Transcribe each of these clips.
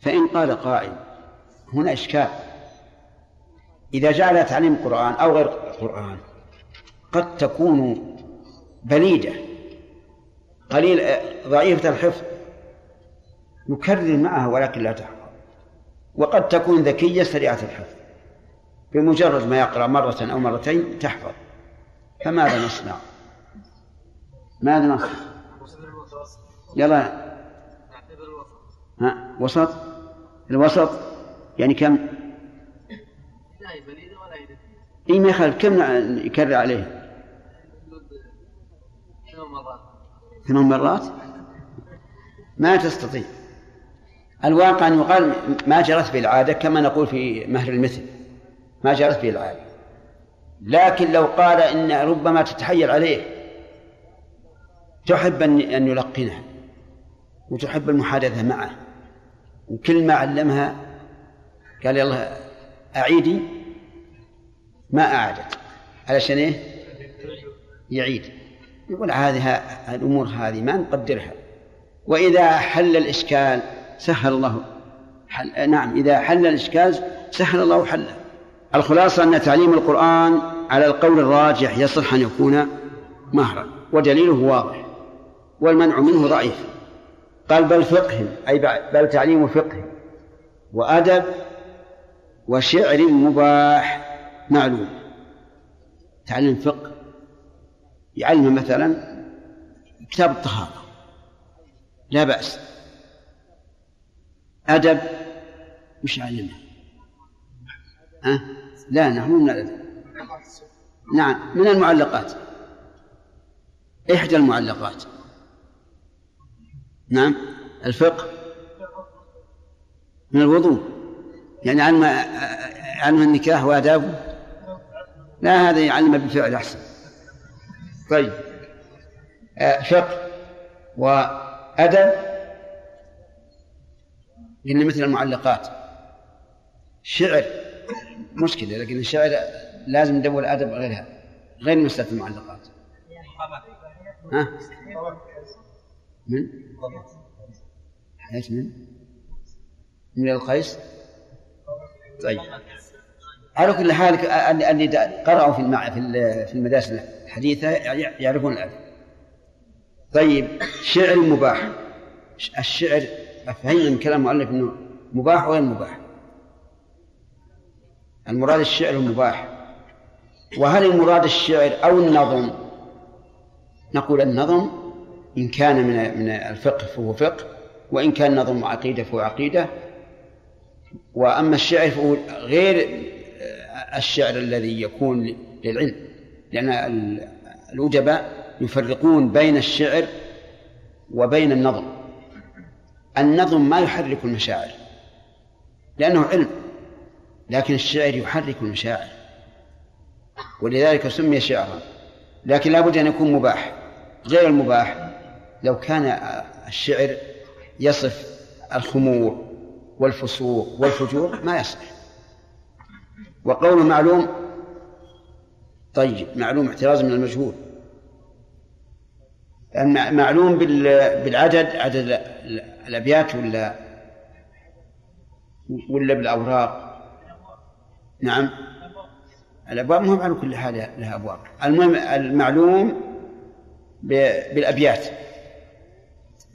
فإن قال قائل هنا إشكال. إذا جعل تعليم القرآن أو غير القرآن قد تكون بليدة قليل ضعيفة الحفظ يكرر معها ولكن لا تحفظ. وقد تكون ذكية سريعة الحفظ بمجرد ما يقرأ مرة أو مرتين تحفظ. فماذا نصنع؟ ماذا نصنع؟ يلا. ها وسط؟ الوسط؟ يعني كم؟ اي ما يخالف. كم يكرر عليه؟ ثمان مرات. ما تستطيع. الواقع أن يقال ما جرت به العادة كما نقول في مهر المثل. ما جرت به العادة. لكن لو قال إن ربما تتحيل عليه تحب أن يلقنها وتحب المحادثة معه. وكل ما علمها قال يلا أعيدي ما أعادت. علشان إيه؟ يعيد. يقول هذه الأمور هذه ما نقدرها. وإذا حل الإشكال سهل الله. حل نعم إذا حل الإشكال سهل الله حله. الخلاصة أن تعليم القرآن على القول الراجح يصح أن يكون مهرا ودليله واضح. والمنع منه ضعيف. قال بل فقه أي بل تعليم فقه. وأدب وشعر مباح معلوم. تعلم فقه. يعلم مثلا كتاب الطهارة. لا بأس. أدب مش يعلمه أه؟ لا نحن من الأدب. نعم من المعلقات. إحدى المعلقات. نعم. الفقه من الوضوء. يعني علم علم النكاح وآدابه؟ لا هذا يعلم بالفعل أحسن. طيب. آه، فقه وأدب. لأن مثل المعلقات. شعر مشكلة لكن الشعر لازم ندور أدب غيرها غير مسألة المعلقات. ها؟ من؟ من؟ من القيس؟ طيب. على كل حال اللي قرأوا في في المدارس الحديثة يعرفون الأدب طيب شعر مباح. الشعر أفهمنا من كلام المؤلف أنه مباح وغير مباح؟ المراد الشعر المباح. وهل المراد الشعر أو النظم؟ نقول النظم. إن كان من من الفقه فهو فقه وإن كان نظم عقيدة فهو عقيدة. وأما الشعر فهو غير الشعر الذي يكون للعلم لأن الأدباء يفرقون بين الشعر وبين النظم. النظم ما يحرك المشاعر لأنه علم لكن الشعر يحرك المشاعر. ولذلك سمي شعرا لكن لا بد أن يكون مباح غير المباح. لو كان الشعر يصف الخمور والفسوق والفجور ما يصح. وقول معلوم طيب معلوم احتراز من المجهول. معلوم بالعدد عدد الأبيات ولا ولا بالأوراق. نعم. الأبواب مهم على كل حال لها أبواب. المهم المعلوم بالأبيات.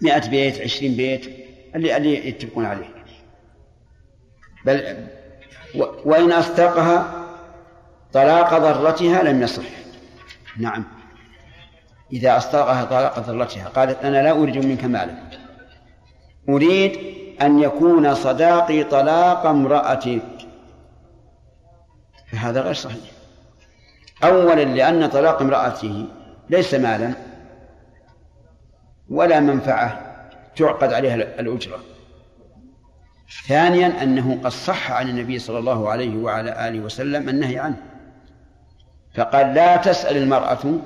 مئة بيت عشرين بيت اللي اللي يتفقون عليه. بل وإن أصدقها طلاق ضرتها لم يصح. نعم. إذا أصدقها طلاق ضرتها قالت أنا لا أريد منك مالا. أريد أن يكون صداقي طلاق امرأتك فهذا غير صحيح. أولا لأن طلاق امرأته ليس مالا. ولا منفعة تعقد عليها الأجرة. ثانيا أنه قد صح عن النبي صلى الله عليه وعلى آله وسلم النهي عنه. فقال لا تسأل المرأة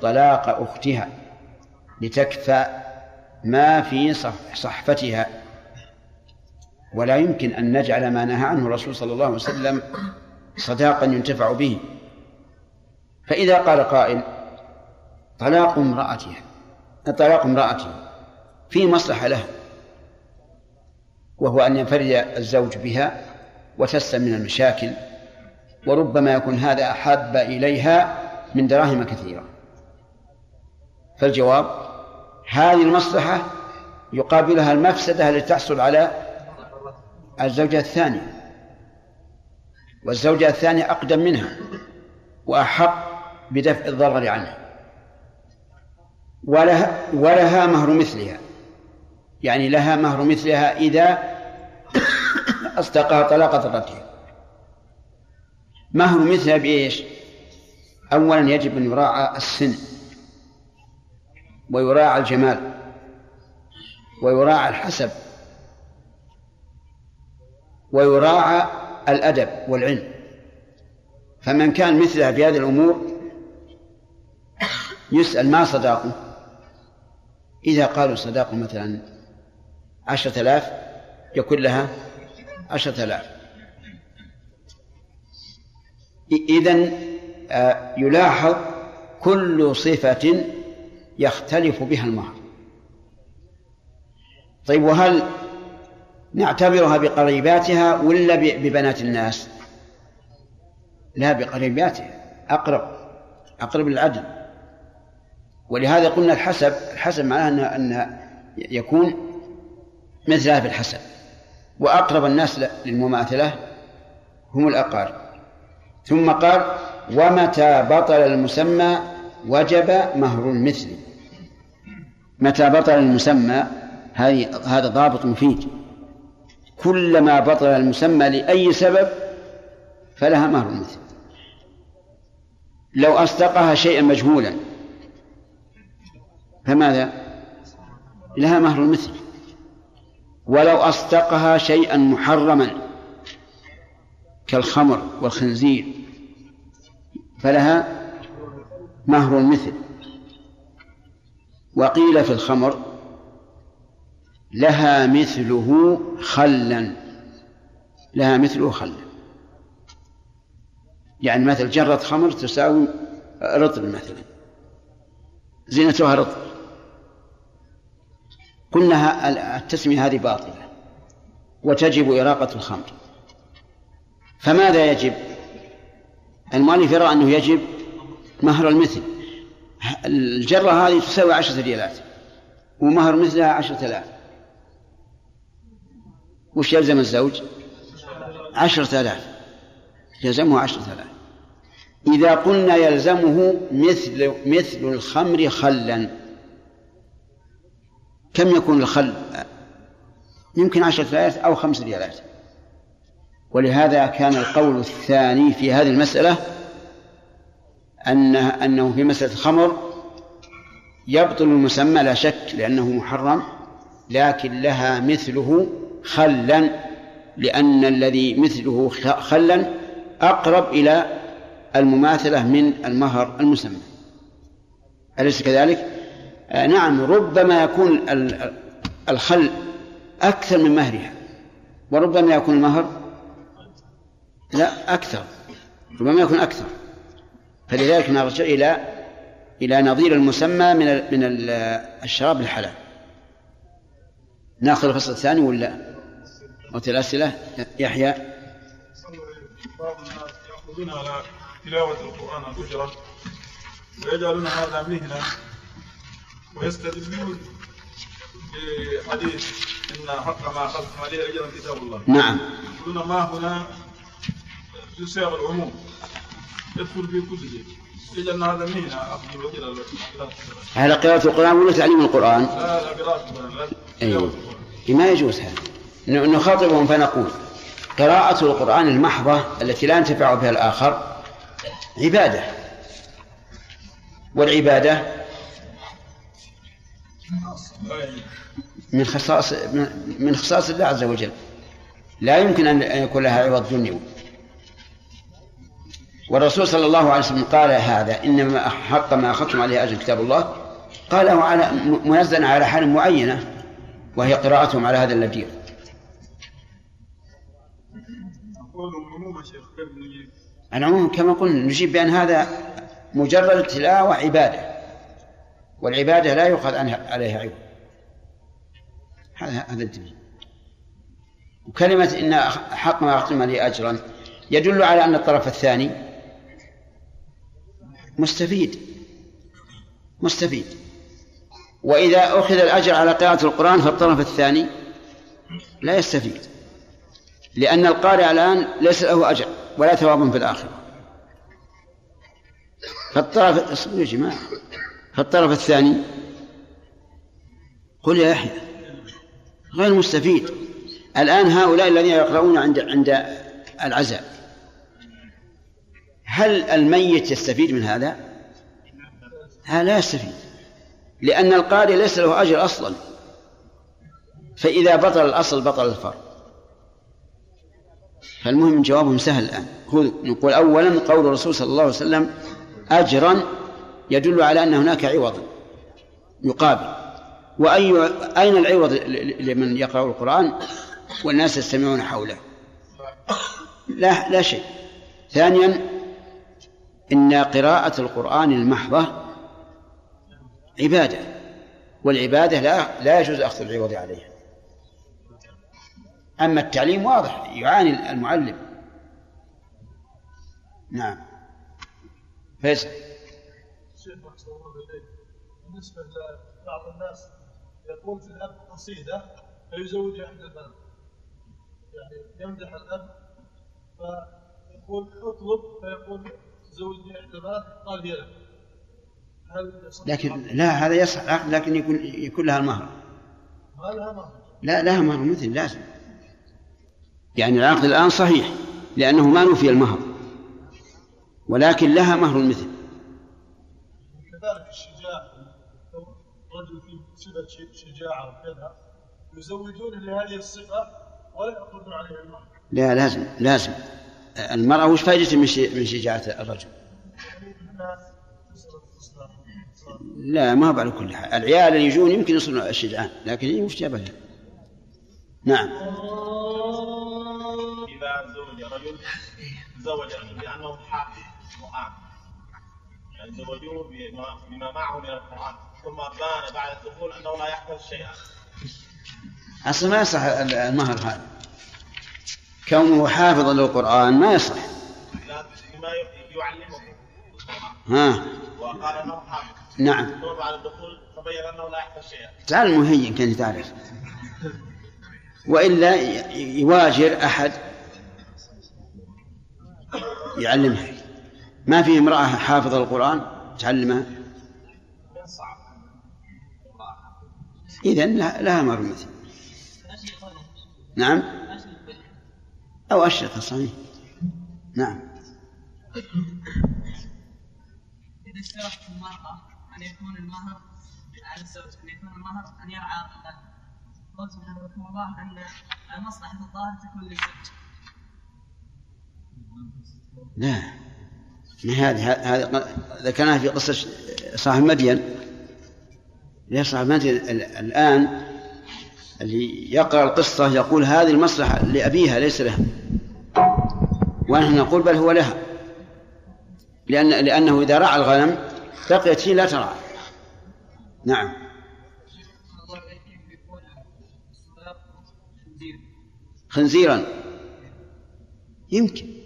طلاق أختها لتكفى ما في صحفتها. ولا يمكن أن نجعل ما نهى عنه الرسول صلى الله عليه وسلم صداقا ينتفع به. فإذا قال قائل طلاق امرأتها. طلاق امرأته في مصلحة له وهو أن ينفرد الزوج بها وتسلم من المشاكل وربما يكون هذا أحب إليها من دراهم كثيرة. فالجواب هذه المصلحة يقابلها المفسدة التي تحصل على الزوجة الثانية والزوجة الثانية أقدم منها وأحق بدفع الضرر عنها. ولها ولها مهر مثلها. يعني لها مهر مثلها إذا أصدقها طلاق ضرتها. مهر مثلها بإيش؟ أولا يجب أن يراعى السن ويراعى الجمال ويراعى الحسب ويراعى الأدب والعلم. فمن كان مثلها في هذه الأمور يسأل ما صداقه. إذا قالوا صداقة مثلا عشرة آلاف يكون لها عشرة آلاف. إذن آه، يلاحظ كل صفة يختلف بها المهر. طيب وهل نعتبرها بقريباتها ولا ببنات الناس؟ لا بقريباتها أقرب أقرب للعدل. ولهذا قلنا الحسب الحسب معناه أن أن يكون مثلها في الحسب وأقرب الناس للمماثلة هم الأقارب. ثم قال ومتى بطل المسمى وجب مهر المثل. متى بطل المسمى هذا ضابط مفيد. كلما بطل المسمى لأي سبب فلها مهر المثل. لو أصدقها شيئا مجهولا فماذا؟ لها مهر المثل. ولو أصدقها شيئا محرما كالخمر والخنزير فلها مهر المثل. وقيل في الخمر لها مثله خلا لها مثله خلا. يعني مثل جرة خمر تساوي رطل مثلا زينتها رطل قلنا التسمية هذه باطلة. وتجب إراقة الخمر. فماذا يجب؟ المؤلف يرى أنه يجب مهر المثل. الجرة هذه تساوي عشرة ريالات. ومهر مثلها عشرة آلاف. وش يلزم الزوج؟ عشرة آلاف. يلزمه عشرة آلاف. إذا قلنا يلزمه مثل مثل الخمر خلا. كم يكون الخل؟ يمكن عشرة ريالات أو خمس ريالات. ولهذا كان القول الثاني في هذه المسألة أنه, أنه في مسألة الخمر يبطل المسمى لا شك لأنه محرم لكن لها مثله خلا لأن الذي مثله خلا أقرب إلى المماثلة من المهر المسمى. أليس كذلك؟ آه نعم ربما يكون الخل أكثر من مهرها. وربما يكون المهر لا أكثر. ربما يكون أكثر. فلذلك نرجع إلى إلى نظير المسمى من من الشراب الحلال. نأخذ الفصل الثاني ولا؟ وقت الأسئلة يحيى. يأخذون على تلاوة القرآن الأجرة ويجعلون هذا مهنة ويستدلون بحديث إن حق ما أخذتم عليه أجرا كتاب الله نعم يقولون ما هنا في سياق العموم يدخل في كل شيء إذا هذا مهنة على قراءة القرآن ولا تعليم القرآن؟ لا لا قراءة القرآن أيوه. ما يجوز هذا؟ نخاطبهم فنقول قراءة القرآن المحضة التي لا ينتفع بها الآخر عبادة. والعبادة من خصائص من خصائص الله عز وجل. لا يمكن أن يكون لها عوض دنيوي والرسول صلى الله عليه وسلم قال هذا إنما حق ما أخذتم عليه أجر كتاب الله. قاله على منزلا على حال معينة وهي قراءتهم على هذا النذير. العموم كما قلنا نجيب بأن هذا مجرد تلاوة عبادة. والعبادة لا يؤخذ عليها عوض هذا هذا الدليل. وكلمة إن حق ما أختم لي أجرا يدل على أن الطرف الثاني مستفيد. مستفيد. وإذا أخذ الأجر على قراءة القرآن فالطرف الثاني لا يستفيد. لأن القارئ الآن ليس له أجر ولا ثواب في الآخرة. فالطرف اصبروا يا جماعة. فالطرف الثاني قل يا يحيى غير مستفيد. الآن هؤلاء الذين يقرؤون عند عند العزاء هل الميت يستفيد من هذا؟ هذا لا يستفيد لأن القارئ ليس له أجر أصلا. فإذا بطل الأصل بطل الفرع فالمهم جوابهم سهل الآن. نقول أولا قول الرسول صلى الله عليه وسلم أجرا يدل على أن هناك عوضا يقابل. وأي أين العوض لمن يقرأ القرآن والناس يستمعون حوله؟ لا لا شيء. ثانيا إن قراءة القرآن المحضة عبادة والعبادة لا لا يجوز أخذ العوض عليها. أما التعليم واضح يعاني المعلم. نعم. فيصل شيخ بالنسبة لبعض الناس يقول في الأب قصيدة فيزوج إحدى البنات يعني يمدح الأب فيقول اطلب فيقول زوجني إحدى البنات قال هي لك لكن لا هذا يصح لكن يكون يكون لها المهر ما لها مهر. لا لها مهر مثل لازم. يعني العقد الآن صحيح لأنه ما نفي المهر. ولكن لها مهر المثل كذلك الشجاع رجل فيه صفة شجاعة وكذا يزوجون لهذه الصفة ولا يأخذون عليها المهر لا لازم لازم. المرأة وش فائدة من من شجاعة الرجل؟ لا ما هو على كل حال. العيال اللي يجون يمكن يصيرون الشجعان لكن هي مش جابها نعم. إذا زوج رجل زوج لأنه حافظ قرآن يعني زوجوه بما معه من القرآن. ثم بان بعد الدخول أنه لا يحفظ شيئا. أصلا ما يصح المهر هذا. كونه حافظا للقرآن ما يصح. بما يعلمه. ها. وقال أنه حافظ. نعم. ثم بعد الدخول تبين أنه لا يحفظ شيئا. تعال المهيئ كان تعرف. وإلا يواجر أحد. يعلمها ما في امرأة حافظة القرآن؟ تعلمها؟ إذا لها مر مثل نعم؟ أو أشرطة صحيح. نعم. إذا اشترطت المرأة أن يكون المهر على الزوج أن يكون المهر أن يرعى قلت رحمه الله أن مصلحة الظاهر تكون للزوج لا. ما هذه هذه ذكرناها في قصة صاحب مدين. يا صاحب مدين؟ الآن اللي يقرأ القصة يقول هذه المصلحة لأبيها ليس لها. ونحن نقول بل هو لها. لأن لأنه إذا رعى الغنم بقيت هي لا ترعى نعم. خنزيرا. يمكن.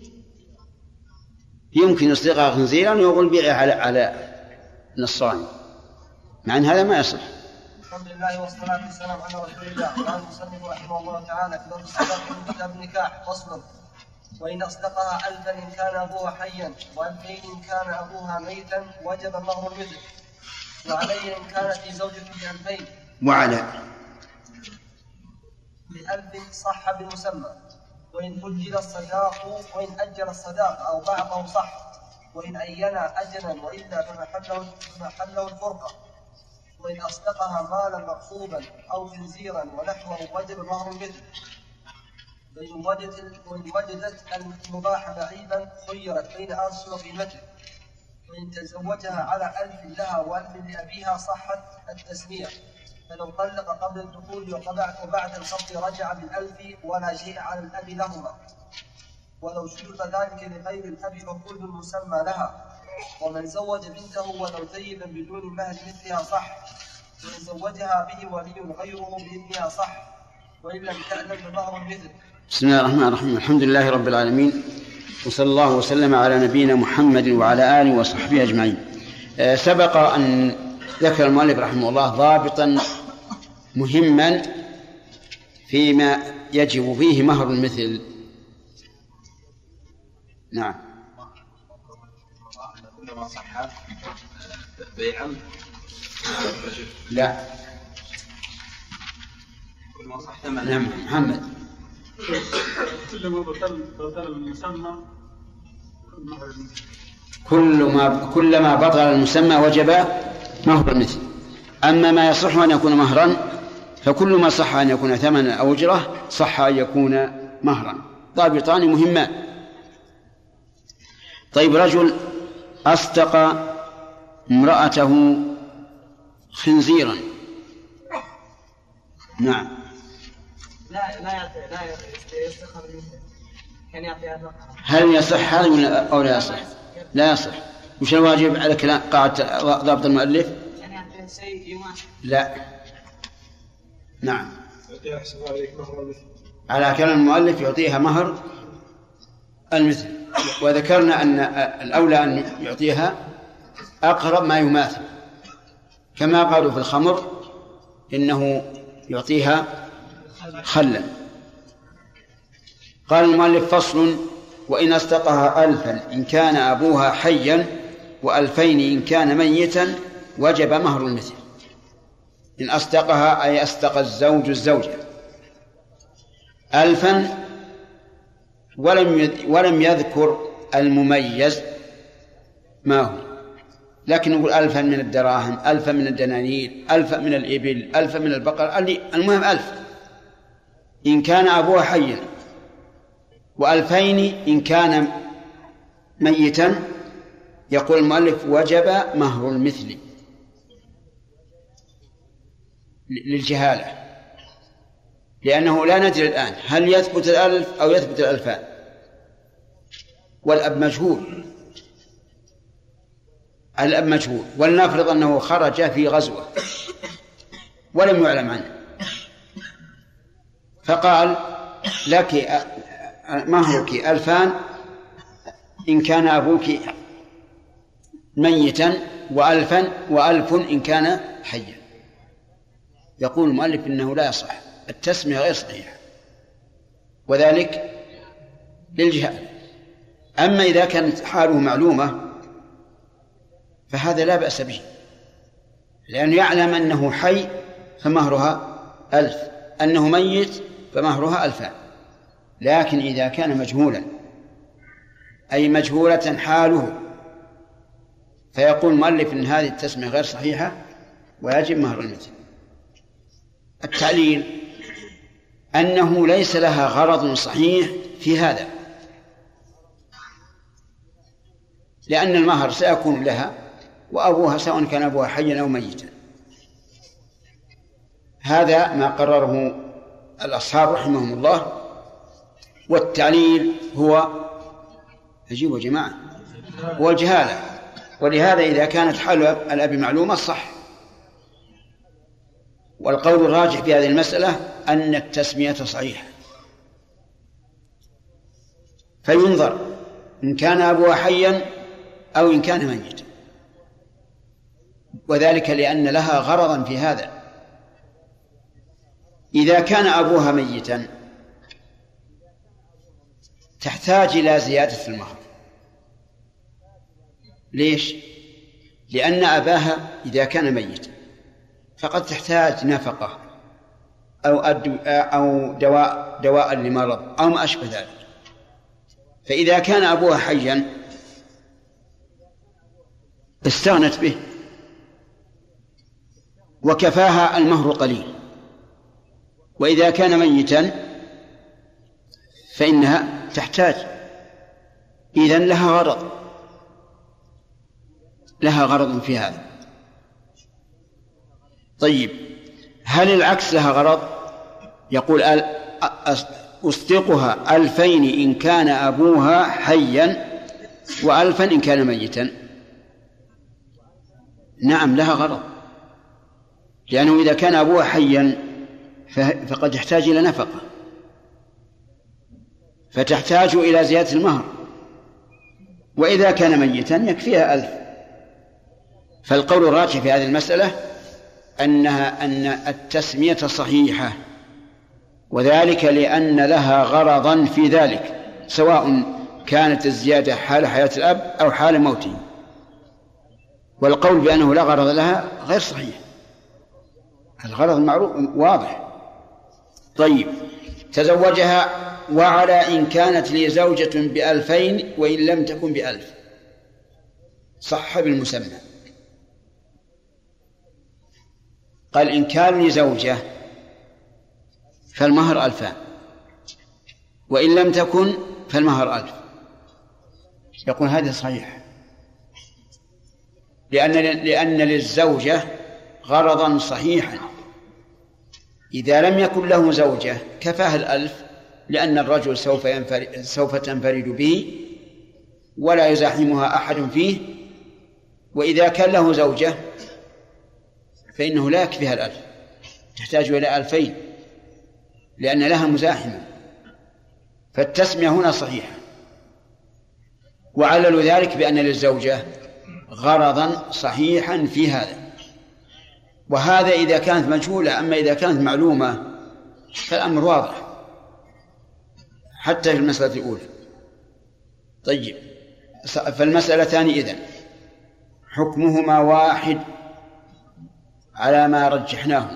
يمكن يصدقها خنزيرا ويقول بيعه على على نصراني مع إن هذا ما يصح. الحمد لله والصلاة والسلام على رسول الله. قال المصنف رحمه الله تعالى كتاب الصداق من كتاب النكاح فصل وإن أصدقها ألفا إن كان أبوها حيا وألفين إن كان أبوها ميتا وجب مهر المثل وعليه إن كانت في زوجة بألفين. وعلى. بألف صح بالمسمى وإن أجل الصداق وإن أجل الصداق أو بعضه صح. وإن أين أجلا وإلا فمحله فمحله الفرقة. وإن أصدقها مالا مغصوبا أو خنزيرا ونحوه وجب مهر مثل وإن وجدت وإن وجدت المباح بعيدا خيرت بين أرسل قيمته وإن تزوجها على ألف لها وألف لأبيها صحت التسمية. فلو طلق قبل الدخول وبعد القبض رجع بالألف ولا شيء على الأب لهما. ولو شرط ذلك لغير الأب فكل مسمى لها. ومن زوج بنته ولو ثيبا بدون مهر مثلها صح. وإن زوجها به ولي غيره بإذنها صح. وإن لم تأذن بمهر مثل بسم الله الرحمن الرحيم. الحمد لله رب العالمين. وصلى الله وسلم على نبينا محمد وعلى آله وصحبه أجمعين. آه، سبق أن ذكر المؤلف رحمه الله ضابطا مهما فيما يجب فيه مهر المثل. نعم. بيعا لا. نعم محمد. كل ما كلما بطل المسمى وجب مهر المثل. أما ما يصح أن يكون مهرا فكل ما صح أن يكون ثمنا أو أجرة صح أن يكون مهرا. ضابطان مهمان. طيب رجل أصدق امرأته خنزيرا. نعم. لا لا يعطي لا كان يعطيها هل يصح هذا أو لا يصح؟ لا يصح. وش الواجب على كلام قاعدة ضابط المؤلف؟ كان يعطيها شيء يماثل لا. نعم. على كلام المؤلف يعطيها مهر المثل. وذكرنا أن الأولى أن يعطيها أقرب ما يماثل. كما قالوا في الخمر إنه يعطيها خلا. قال المؤلف فصل وإن أصدقها ألفا إن كان أبوها حيا وألفين إن كان ميتا وجب مهر المثل. إن أصدقها أي أصدق الزوج الزوجة. ألفا ولم ولم يذكر المميز ما هو. لكن يقول ألفا من الدراهم ألفا من الدنانير ألفا من الإبل ألفا من البقر المهم ألف. إن كان أبوها حيا. وألفين إن كان ميتا يقول المؤلف وجب مهر المثل. للجهالة. لأنه لا ندري الآن هل يثبت الألف أو يثبت الألفان. والأب مجهول. الأب مجهول. ولنفرض أنه خرج في غزوة. ولم يعلم عنه. فقال لك مهرك ألفان. إن كان أبوك ميتا وألفا وألف إن كان حيا. يقول المؤلف إنه لا يصح التسمية غير صحيحة. وذلك للجهال أما إذا كانت حاله معلومة فهذا لا بأس به. لأنه يعلم أنه حي فمهرها ألف. أنه ميت فمهرها ألفان. لكن إذا كان مجهولا أي مجهولة حاله فيقول المؤلف إن هذه التسمية غير صحيحة ويجب مهر المثل التعليل أنه ليس لها غرض صحيح في هذا لأن المهر سيكون لها وأبوها سواء كان أبوها حيا أو ميتا. هذا ما قرره الأصحاب رحمهم الله والتعليل هو أجيبوا يا جماعة هو الجهالة. ولهذا إذا كانت حال الأب معلومة صح. والقول الراجح في هذه المسألة أن التسمية صحيحة فينظر إن كان أبوها حيا أو إن كان ميتا. وذلك لأن لها غرضا في هذا. إذا كان أبوها ميتا تحتاج إلى زيادة المهر. ليش؟ لأن أباها إذا كان ميتا. فقد تحتاج نفقة أو أو دواء دواء لمرض أو ما أشبه ذلك. فإذا كان أبوها حيا استغنت به وكفاها المهر قليل. وإذا كان ميتا فإنها تحتاج. إذن لها غرض. لها غرض في هذا. طيب هل العكس لها غرض؟ يقول أصدقها ألفين إن كان أبوها حيا وألفا إن كان ميتا. نعم لها غرض. لأنه إذا كان أبوها حيا فقد يحتاج إلى نفقة. فتحتاج إلى زيادة المهر. وإذا كان ميتا يكفيها ألف. فالقول الراجح في هذه المسألة أنها أن التسمية صحيحة وذلك لأن لها غرضا في ذلك سواء كانت الزيادة حال حياة الأب أو حال موته. والقول بأنه لا غرض لها غير صحيح. الغرض المعروف واضح. طيب تزوجها وعلى إن كانت لي زوجة بألفين وإن لم تكن بألف. صح بالمسمى. قال إن كان زوجة فالمهر ألفان وإن لم تكن فالمهر ألف. يقول هذا صحيح. لأن لأن للزوجة غرضا صحيحا. إذا لم يكن له زوجة كفاه الألف لأن الرجل سوف ينفرد سوف تنفرد به ولا يزاحمها أحد فيه. وإذا كان له زوجة فإنه لا يكفيها الألف. تحتاج إلى ألفين. لأن لها مزاحمة. فالتسمية هنا صحيحة. وعللوا ذلك بأن للزوجة غرضا صحيحا في هذا. وهذا إذا كانت مجهولة أما إذا كانت معلومة فالأمر واضح. حتى في المسألة الأولى. طيب. فالمسألتان إذن. حكمهما واحد. على ما رجحناه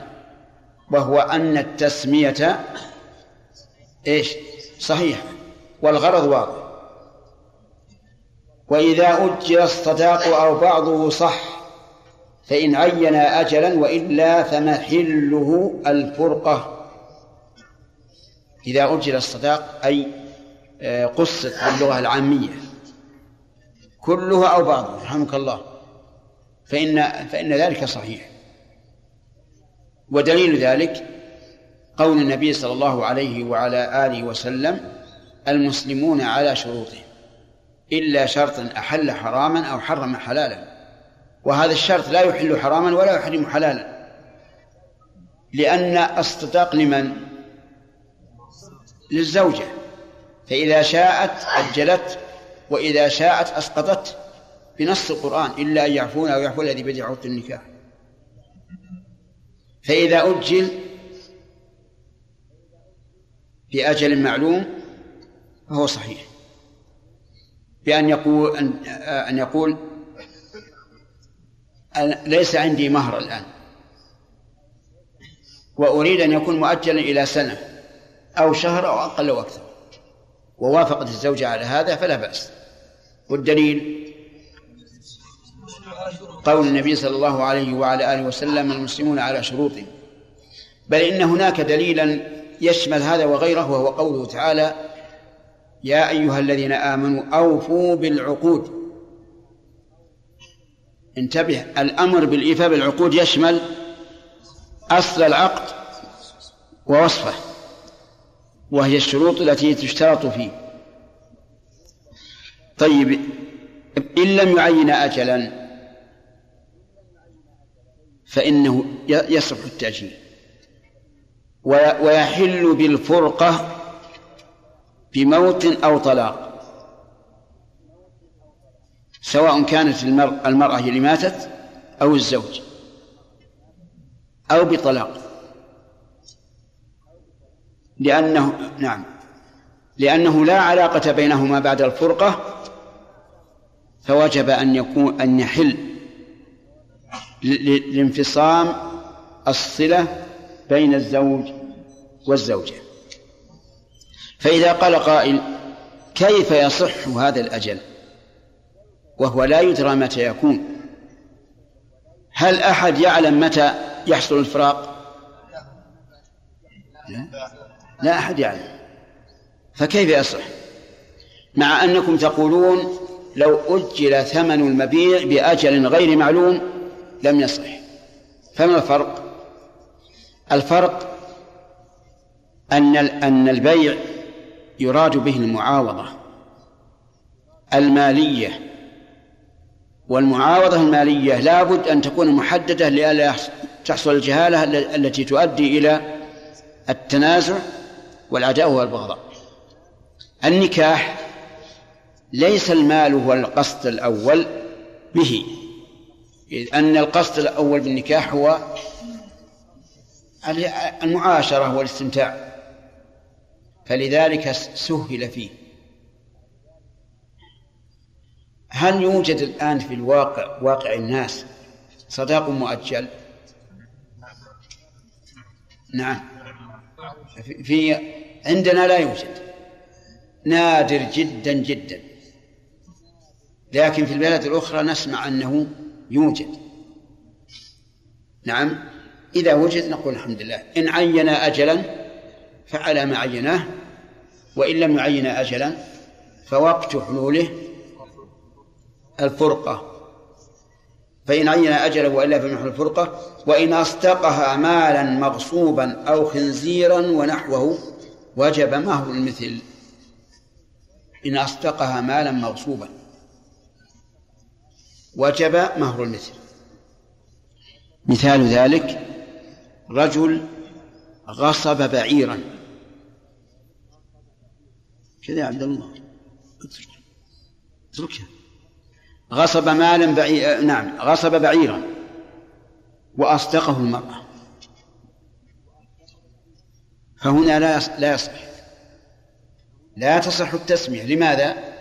وهو أن التسمية إيش؟ صحيحة والغرض واضح. وإذا أجل الصداق أو بعضه صح فإن عين أجلا وإلا فمحله الفرقة. إذا أجل الصداق أي آه، قصت باللغة العامية. كلها أو بعضه رحمك الله. فإن فإن ذلك صحيح. ودليل ذلك قول النبي صلى الله عليه وعلى آله وسلم المسلمون على شروطهم إلا شرطا أحل حراما أو حرم حلالا. وهذا الشرط لا يحل حراما ولا يحرم حلالا. لأن الصداق لمن؟ للزوجة. فإذا شاءت أجلت وإذا شاءت أسقطت بنص القرآن إلا أن يعفون أو يعفو الذي عقد النكاح. فإذا أجل بأجل معلوم فهو صحيح. بأن يقول أن, أن يقول ليس عندي مهر الآن. وأريد أن يكون مؤجلا إلى سنة أو شهر أو أقل أو أكثر ووافقت الزوجة على هذا فلا بأس. والدليل قول النبي صلى الله عليه وعلى آله وسلم المسلمون على شروطهم بل إن هناك دليلا يشمل هذا وغيره وهو قوله تعالى يا أيها الذين آمنوا أوفوا بالعقود. انتبه الأمر بالإيفاء بالعقود يشمل أصل العقد ووصفه وهي الشروط التي تشترط فيه. طيب إن لم يعين أجلا فإنه يصح التأجيل. ويحل بالفرقة بموت أو طلاق. سواء كانت المرأة اللي ماتت أو الزوج. أو بطلاق. لأنه نعم. لأنه لا علاقة بينهما بعد الفرقة فوجب أن يكون أن يحل لانفصام الصلة بين الزوج والزوجة. فإذا قال قائل كيف يصح هذا الأجل؟ وهو لا يدرى متى يكون. هل أحد يعلم متى يحصل الفراق؟ لا, لا أحد يعلم. فكيف يصح؟ مع أنكم تقولون لو أجل ثمن المبيع بأجل غير معلوم لم يصح. فما الفرق؟ الفرق أن أن البيع يراد به المعاوضة. المالية. والمعاوضة المالية لابد أن تكون محددة لئلا تحصل الجهالة التي تؤدي إلى التنازع والعداوة والبغضاء. النكاح ليس المال هو القصد الأول به. إذ أن القصد الأول بالنكاح هو المعاشرة والاستمتاع. فلذلك سهل فيه. هل يوجد الآن في الواقع واقع الناس صداق مؤجل؟ نعم. في عندنا لا يوجد. نادر جدا جدا. لكن في البلاد الأخرى نسمع أنه يوجد. نعم. إذا وجد نقول الحمد لله. إن عين أجلا فعلى ما عيناه وإن لم يعين أجلا فوقت حلوله الفرقة. فإن عين أجله وإلا فمنح الفرقة. وإن أصدقها مالا مغصوبا أو خنزيرا ونحوه وجب مهر المثل إن أصدقها مالا مغصوبا. وجب مهر المثل. مثال ذلك رجل غصب بعيرا. كذا يا عبد الله. اتركها. غصب مالا بعيرا نعم غصب بعيرا. وأصدقه المرأة. فهنا لا لا يصح. لا تصح التسمية. لماذا؟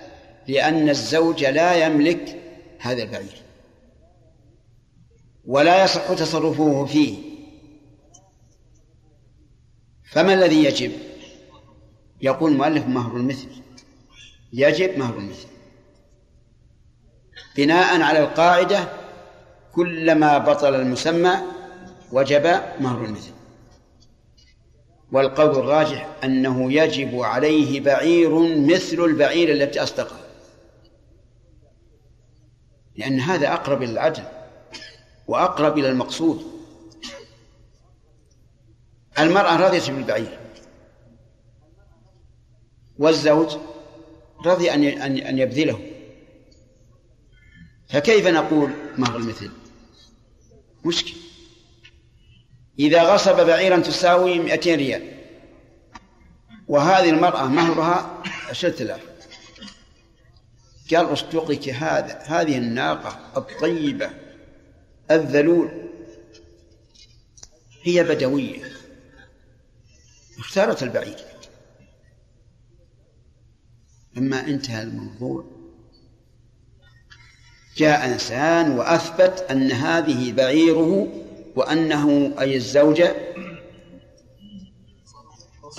لأن الزوج لا يملك هذا البعير ولا يصح تصرفه فيه. فما الذي يجب؟ يقول المؤلف مهر المثل. يجب مهر المثل. بناء على القاعدة كلما بطل المسمى وجب مهر المثل. والقول الراجح أنه يجب عليه بعير مثل البعير التي أصدقه. لأن هذا أقرب إلى العدل وأقرب إلى المقصود. المرأة رضيت بالبعير. والزوج رضي أن أن يبذله. فكيف نقول مهر المثل؟ مشكل. إذا غصب بعيرا تساوي 200 ريال. وهذه المرأة مهرها عشرة آلاف. قال أصدقك هذا هذه الناقة الطيبة الذلول. هي بدوية اختارت البعير. لما انتهى الموضوع جاء إنسان وأثبت أن هذه بعيره وأنه أي الزوجة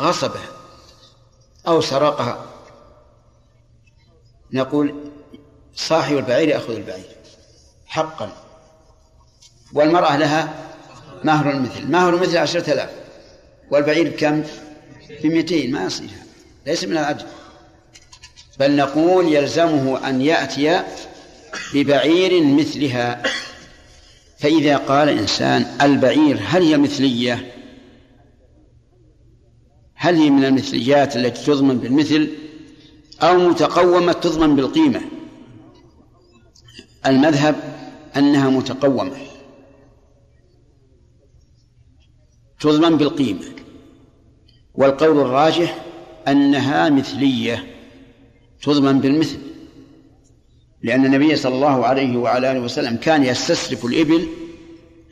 غصبها أو سرقها. نقول صاحب البعير يأخذ البعير حقا. والمرأة لها مهر المثل مهر المثل عشرة آلاف والبعير بكم؟ بمئتين ما يصير ليس من العدل بل نقول يلزمه أن يأتي ببعير مثلها. فإذا قال إنسان البعير هل هي مثلية؟ هل هي من المثليات التي تضمن بالمثل؟ أو متقومة تضمن بالقيمة. المذهب أنها متقومة. تضمن بالقيمة. والقول الراجح أنها مثلية. تضمن بالمثل. لأن النبي صلى الله عليه وعلى آله وسلم كان يستسلف الإبل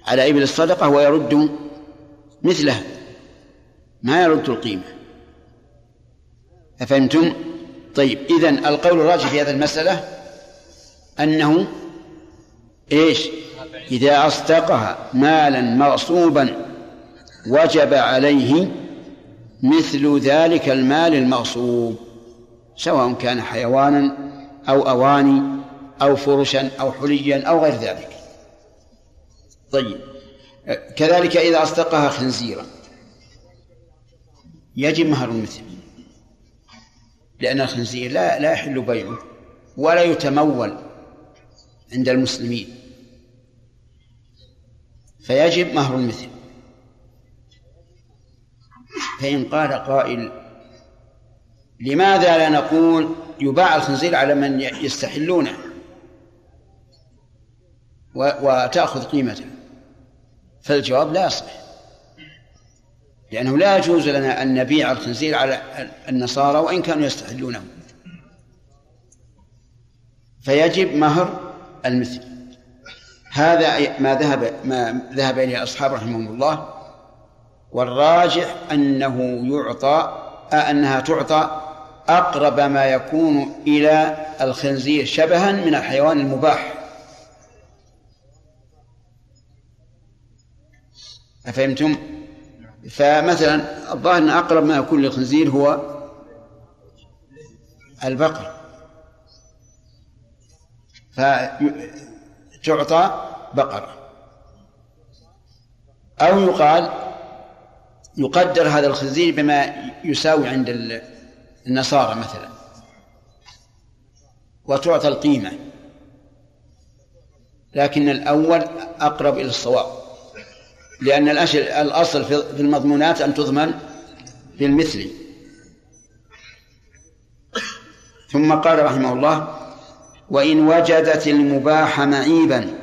على إبل الصدقة ويرد مثلها. ما يرد القيمة. أفهمتم؟ طيب إذن القول الراجح في هذه المسألة أنه إيش؟ إذا أصدقها مالا مغصوبا وجب عليه مثل ذلك المال المغصوب سواء كان حيوانا أو أواني أو فرشا أو حليا أو غير ذلك. طيب كذلك إذا أصدقها خنزيرا يجب مهر المثل. لأن الخنزير لا لا يحل بيعه ولا يتمول عند المسلمين. فيجب مهر المثل. فإن قال قائل لماذا لا نقول يباع الخنزير على من يستحلونه وتأخذ قيمته؟ فالجواب لا يصح. لأنه لا يجوز لنا أن نبيع الخنزير على النصارى وإن كانوا يستحلونه. فيجب مهر المثل. هذا ما ذهب ما ذهب إليه الأصحاب رحمهم الله والراجح أنه يعطى أنها تعطى أقرب ما يكون إلى الخنزير شبها من الحيوان المباح. أفهمتم؟ فمثلا الظاهر أن أقرب ما يكون للخنزير هو البقر. فتعطى بقرة أو يقال يقدر هذا الخنزير بما يساوي عند النصارى مثلا. وتعطى القيمة. لكن الأول أقرب إلى الصواب. لأن الأصل في المضمونات أن تضمن بالمثل ثم قال رحمه الله وإن وجدت المباح معيبا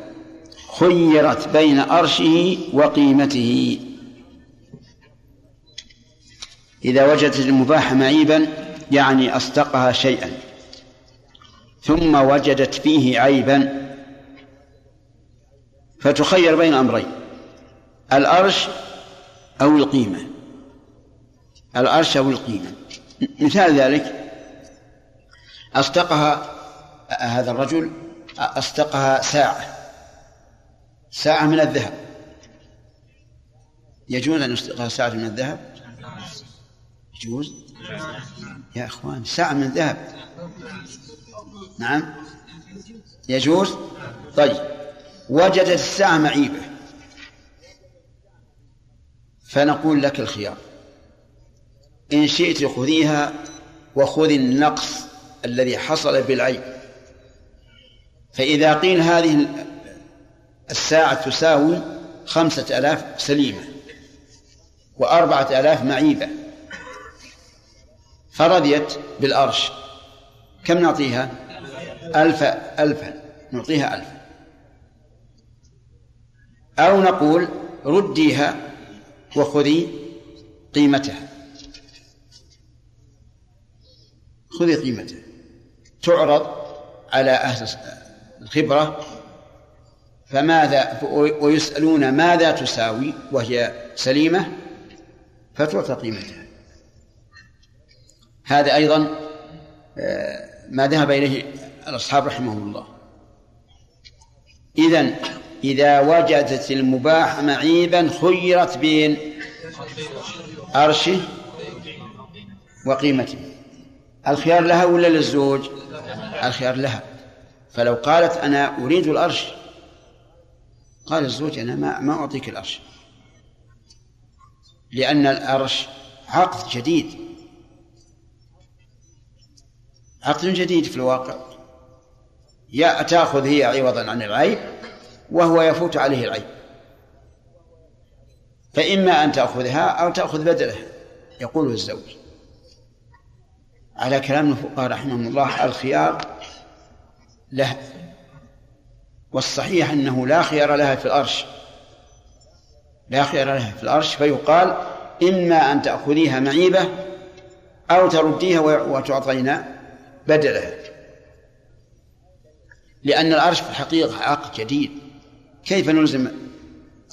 خيرت بين أرشه وقيمته. إذا وجدت المباح معيبا يعني أصدقها شيئا. ثم وجدت فيه عيبا فتخير بين أمرين. الأرش أو القيمة؟ الأرش أو القيمة. مثال ذلك أصدقها هذا الرجل أصدقها ساعة. ساعة من الذهب. يجوز أن يصدقها ساعة من الذهب؟ يجوز. يا أخوان ساعة من الذهب. نعم. يجوز؟ طيب. وجدت الساعة معيبة. فنقول لك الخيار. إن شئت خذيها وخذي النقص الذي حصل بالعيب. فإذا قيل هذه الساعة تساوي خمسة آلاف سليمة وأربعة آلاف معيبة. فرضيت بالأرش. كم نعطيها؟ ألف ألفا. نعطيها ألفا. أو نقول رديها وخذي قيمتها خذي قيمتها تعرض على أهل الخبرة فماذا ويسألون ماذا تساوي وهي سليمة فتعطى قيمتها هذا أيضا آه، ما ذهب إليه الأصحاب رحمهم الله. إذن إذا وجدت المباح معيبا خيرت بين أرشه وقيمته الخيار لها ولا للزوج؟ الخيار لها. فلو قالت أنا أريد الأرش قال الزوج أنا ما, ما أعطيك الأرش لأن الأرش عقد جديد. عقد جديد في الواقع. يا تأخذ هي عوضا عن العيب وهو يفوت عليه العيب فإما أن تأخذها أو تأخذ بدلها يقول الزوج. على كلام الفقهاء رحمهم الله الخيار له والصحيح أنه لا خيار لها في الأرش. لا خيار لها في الأرش فيقال إما أن تأخذيها معيبة أو ترديها وتعطينا بدلها لأن الأرش في الحقيقة عقد جديد. كيف نلزم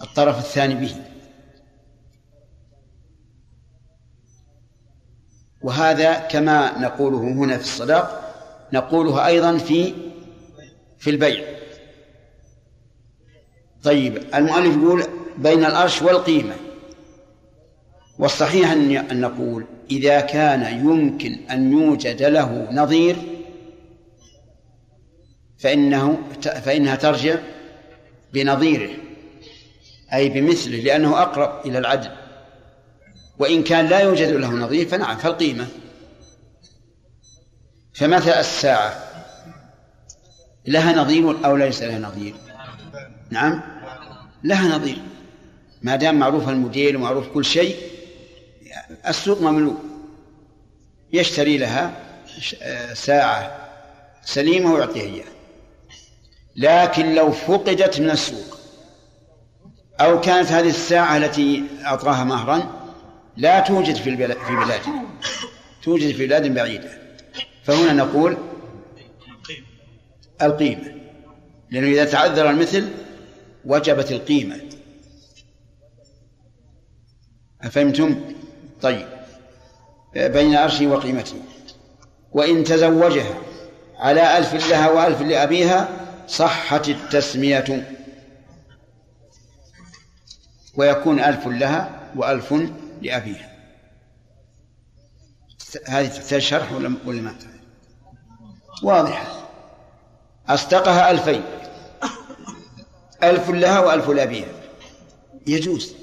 الطرف الثاني به؟ وهذا كما نقوله هنا في الصداق نقوله أيضا في في البيع. طيب المؤلف يقول بين الأرش والقيمة. والصحيح أن نقول إذا كان يمكن أن يوجد له نظير فإنه فإنها ترجع بنظيره أي بمثله لأنه أقرب إلى العدل. وإن كان لا يوجد له نظير فنعم فالقيمة. فمثل الساعة؟ لها نظير أو ليس لها نظير؟ نعم لها نظير. ما دام معروف الموديل ومعروف كل شيء السوق مملوء يشتري لها ساعة سليمة ويعطيها إياها. لكن لو فقدت من السوق أو كانت هذه الساعة التي أعطاها مهرا لا توجد في البلاد في بلادنا توجد في بلاد بعيدة. فهنا نقول القيمة. لأنه إذا تعذر المثل وجبت القيمة. أفهمتم؟ طيب. بين عرشه وقيمته. وإن تزوجها على ألف لها وألف لأبيها صحت التسمية. ويكون ألف لها وألف لأبيها. هذه تحتاج شرح ولا ولا ما؟ واضحة. أصدقها ألفين. ألف لها وألف لأبيها. يجوز.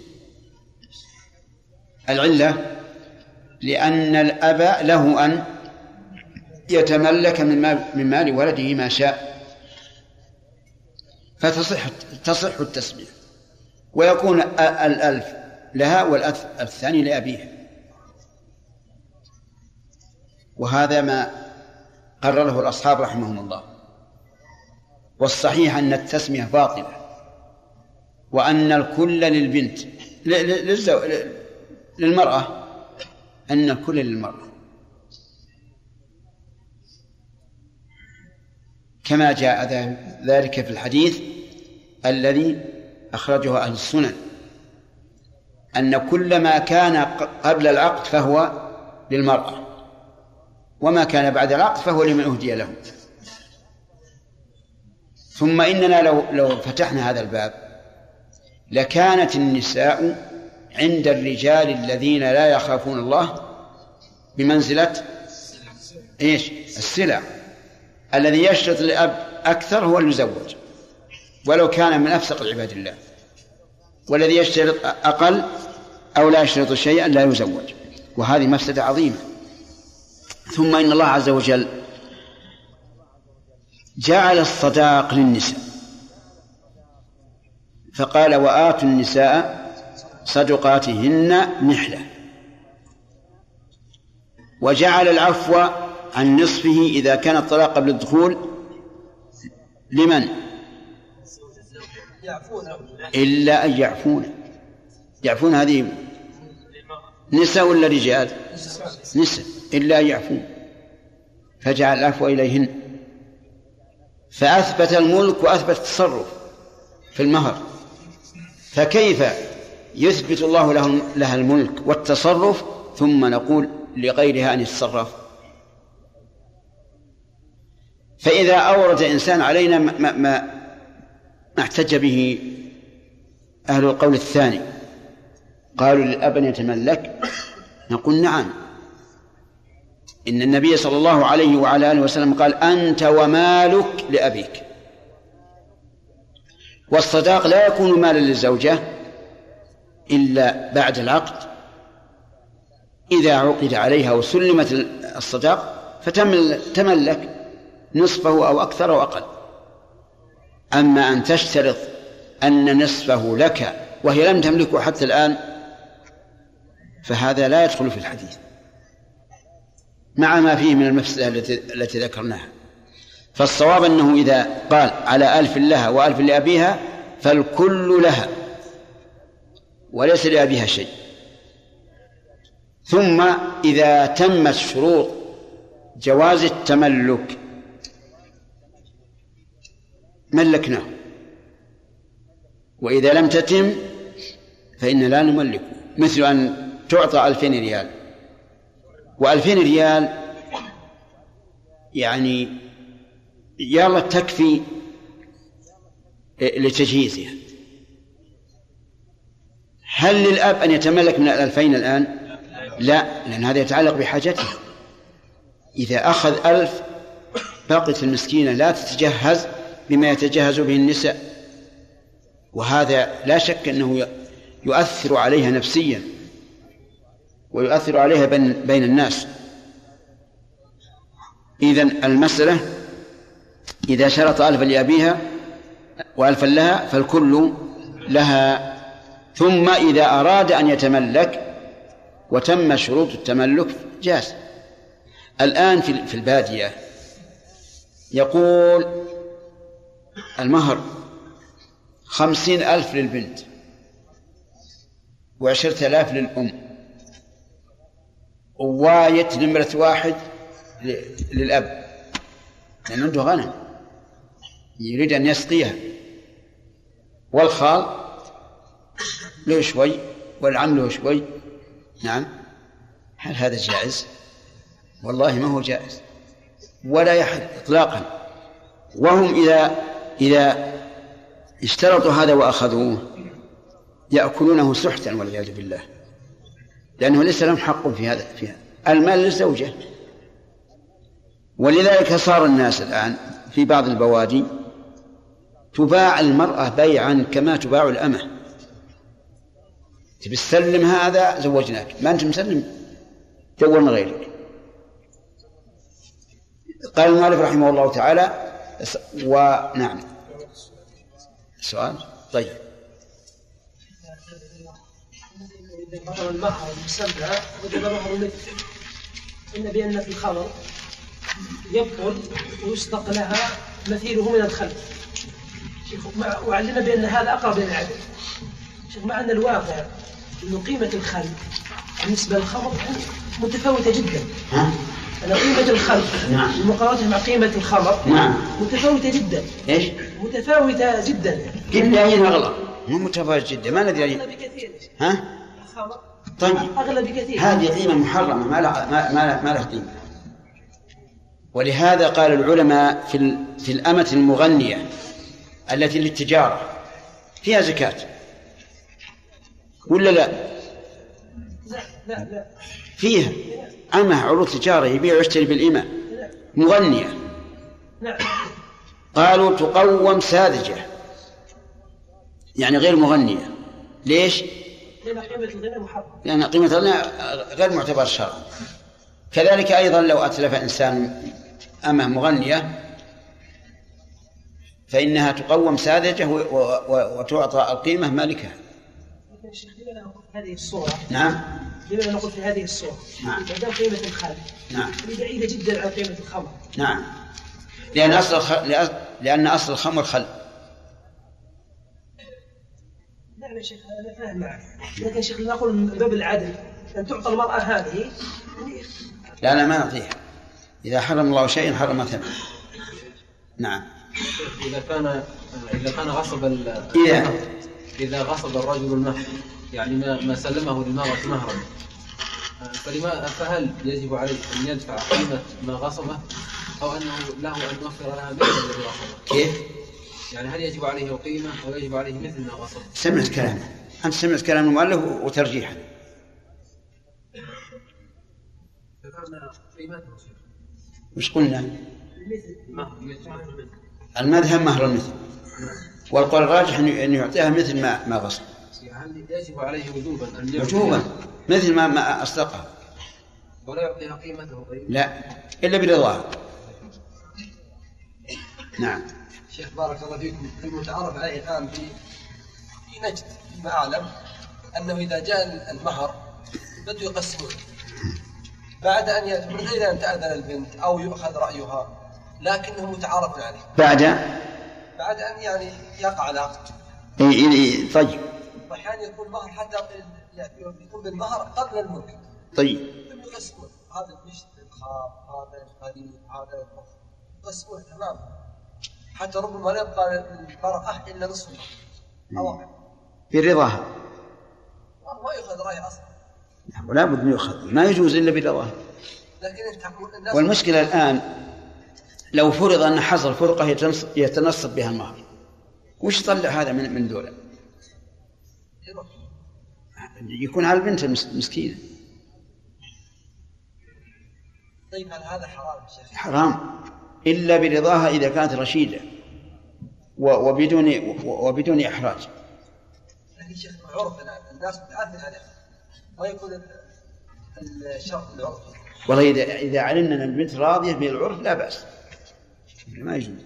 العلة لأن الأب له أن يتملك من مال ولده ما شاء. فتصح تصح التسمية ويكون الألف لها والألف الثاني لأبيها. وهذا ما قرره الأصحاب رحمهم الله. والصحيح أن التسمية باطلة. وأن الكل للبنت للمرأة أن الكل للمرأة. كما جاء ذلك في الحديث الذي أخرجه أهل السنن أن كل ما كان قبل العقد فهو للمرأة وما كان بعد العقد فهو لمن أهدي له. ثم إننا لو لو فتحنا هذا الباب لكانت النساء عند الرجال الذين لا يخافون الله بمنزلة إيش؟ السلع. الذي يشرط الأب أكثر هو المزوج. ولو كان من أفسق عباد الله. والذي يشترط أقل أو لا يشترط شيئا لا يزوج. وهذه مفسدة عظيمة. ثم إن الله عز وجل جعل الصداق للنساء. فقال وآتوا النساء صدقاتهن نحلة. وجعل العفو عن نصفه إذا كان الطلاق قبل الدخول لمن؟ إلا أن يعفون. يعفون هذه نساء ولا رجال؟ نساء. إلا أن يعفون. فجعل العفو إليهن. فأثبت الملك وأثبت التصرف في المهر. فكيف يثبت الله له لها الملك والتصرف ثم نقول لغيرها أن يتصرف؟ فإذا أورد إنسان علينا ما, ما احتج به أهل القول الثاني. قالوا للأب أن يتملك. نقول نعم. إن النبي صلى الله عليه وعلى آله وسلم قال أنت ومالك لأبيك. والصداق لا يكون مالا للزوجة إلا بعد العقد. إذا عقد عليها وسلمت الصداق فتملك نصفه أو أكثر أو أقل. أما أن تشترط أن نصفه لك وهي لم تملكه حتى الآن فهذا لا يدخل في الحديث مع ما فيه من المفسدة التي, التي ذكرناها. فالصواب أنه إذا قال على ألف لها وألف لأبيها فالكل لها وليس لأبيها شيء. ثم إذا تمت شروط جواز التملك ملكناه. وإذا لم تتم فإن لا نملكه مثل أن تعطى ألفين ريال. وألفين ريال يعني يلا تكفي لتجهيزها. هل للأب أن يتملك من الألفين الآن؟ لا لأن هذا يتعلق بحاجته إذا أخذ ألف بقيت المسكينة لا تتجهز بما يتجهز به النساء. وهذا لا شك أنه يؤثر عليها نفسيا ويؤثر عليها بين, الناس. إذا المسألة إذا شرط ألفا لأبيها وألفا لها فالكل لها. ثم إذا أراد أن يتملك وتم شروط التملك جاز. الآن في البادية يقول المهر خمسين ألف للبنت وعشرة آلاف للأم. وواية نمرة واحد للأب. لأن عنده غنم. يريد أن يسقيها. والخال له شوي والعم له شوي. نعم. هل هذا جائز؟ والله ما هو جائز. ولا يحل إطلاقا. وهم إذا إذا اشترطوا هذا وأخذوه يأكلونه سحتا والعياذ بالله. لأنه ليس لهم حق في هذا في هذا. المال للزوجة ولذلك صار الناس الآن في بعض البوادي تباع المرأة بيعا كما تباع الأمة. تبي تسلم هذا؟ زوجناك. ما أنت مسلم. دورنا غيرك. قال المؤلف رحمه الله تعالى ونعم سؤال؟ طيب. المهر المسمى إن بأن في الخمر يبطل ويسبق لها مثيله من الخل شيخ مع- وعلمنا بأن هذا أقرب إلى العدل شيخ مع أن الواقع أن قيمة الخل بالنسبة للخمر متفاوتة جدا؟ أن قيمة الخل نعم. مقارنة مع قيمة الخمر نعم. متفاوتة جدا. إيش؟ متفاوتة جدا. قلنا أين أغلى؟ مو متفاوت جدا. ما ندري. أغلى بكثير. ها؟ الخمر طيب. أغلى بكثير. هذه قيمة محرمة. ما لها ما, ما, ما لها قيمة. ولهذا قال العلماء في في الأمة المغنية التي للتجارة فيها زكاة. ولا لا؟ لا لا لا. فيها. أمة عروض تجارة يبيع ويشتري بالإمة مغنية. قالوا تقوم ساذجة. يعني غير مغنية. ليش؟ لأن قيمة غير معتبر شرعا. كذلك أيضا لو أتلف إنسان أمه مغنية فإنها تقوم ساذجة وتعطى القيمة مالكها. هذه الصورة. نعم. لماذا نقول في هذه الصورة؟ نعم. ما دام قيمة الخل نعم. بعيدة جدا عن قيمة الخمر. نعم. لأن أصل الخ... لأ- لأن أصل الخمر خل نعم يا شيخ أنا فاهم معك. لكن يا شيخ نقول من باب العدل أن تعطى المرأة هذه لا لا ما نعطيها إذا حرم الله شيئا حرم ثمنه. نعم. إذا كان إذا كان غصب ال- إذا إذا غصب الرجل المهر يعني ما ما سلمه للمرأة مهرا فلما فهل يجب عليه أن يدفع قيمة ما غصبه؟ أو أنه له أن يوفر لها مثل الذي غصبه؟ كيف؟ يعني هل يجب عليه القيمة أو يجب عليه مثل ما غصب؟ سمعت كلامه أنت سمعت كلام المؤلف وترجيحه قيمته وش قلنا؟ المذهب مهر المثل. والقول الراجح أن يعطيها مثل ما ما غصب. يجب عليه وجوبا أن وجوبا مثل ما ما أصدقها. ولا يعطيها قيمته طيب؟ لا. إلا برضاها نعم. شيخ بارك الله فيكم المتعارف عليه الآن في في نجد فيما أعلم أنه إذا جاء المهر بدوا يقسمون بعد أن يأتي من غير أن تأذن البنت أو يؤخذ رأيها؟ لكنه متعارف عليه. بعد؟ بعد أن يعني يقع العقد إي إي إي طيب. وأحيانا يكون المهر حتى يكون بالمهر قبل الملك طيب. يقسمون هذا المشت الخاف هذا القديم هذا الفخر يقسمون تمام. حتى ربما لا يبقى للمرأة إلا نصف أو برضاها ما يؤخذ رأي أصلا. ولا بد من يؤخذ. ما يجوز إلا برضاها لكن والمشكلة الآن لو فرض أن حصل فرقة يتنص- يتنصب بها المهر وش طلع هذا من من دولة. يكون على البنت المس- المسكينة. طيب هل هذا حرام شيخ؟ حرام. إلا برضاها إذا كانت رشيدة وبدون وبدون إحراج. لكن شيخ العرف الناس متعافين عليه. ما يكون ال- الشرط العرف والله إذا إذا علمنا أن البنت راضية بالعرف لا بأس. ما يجوز.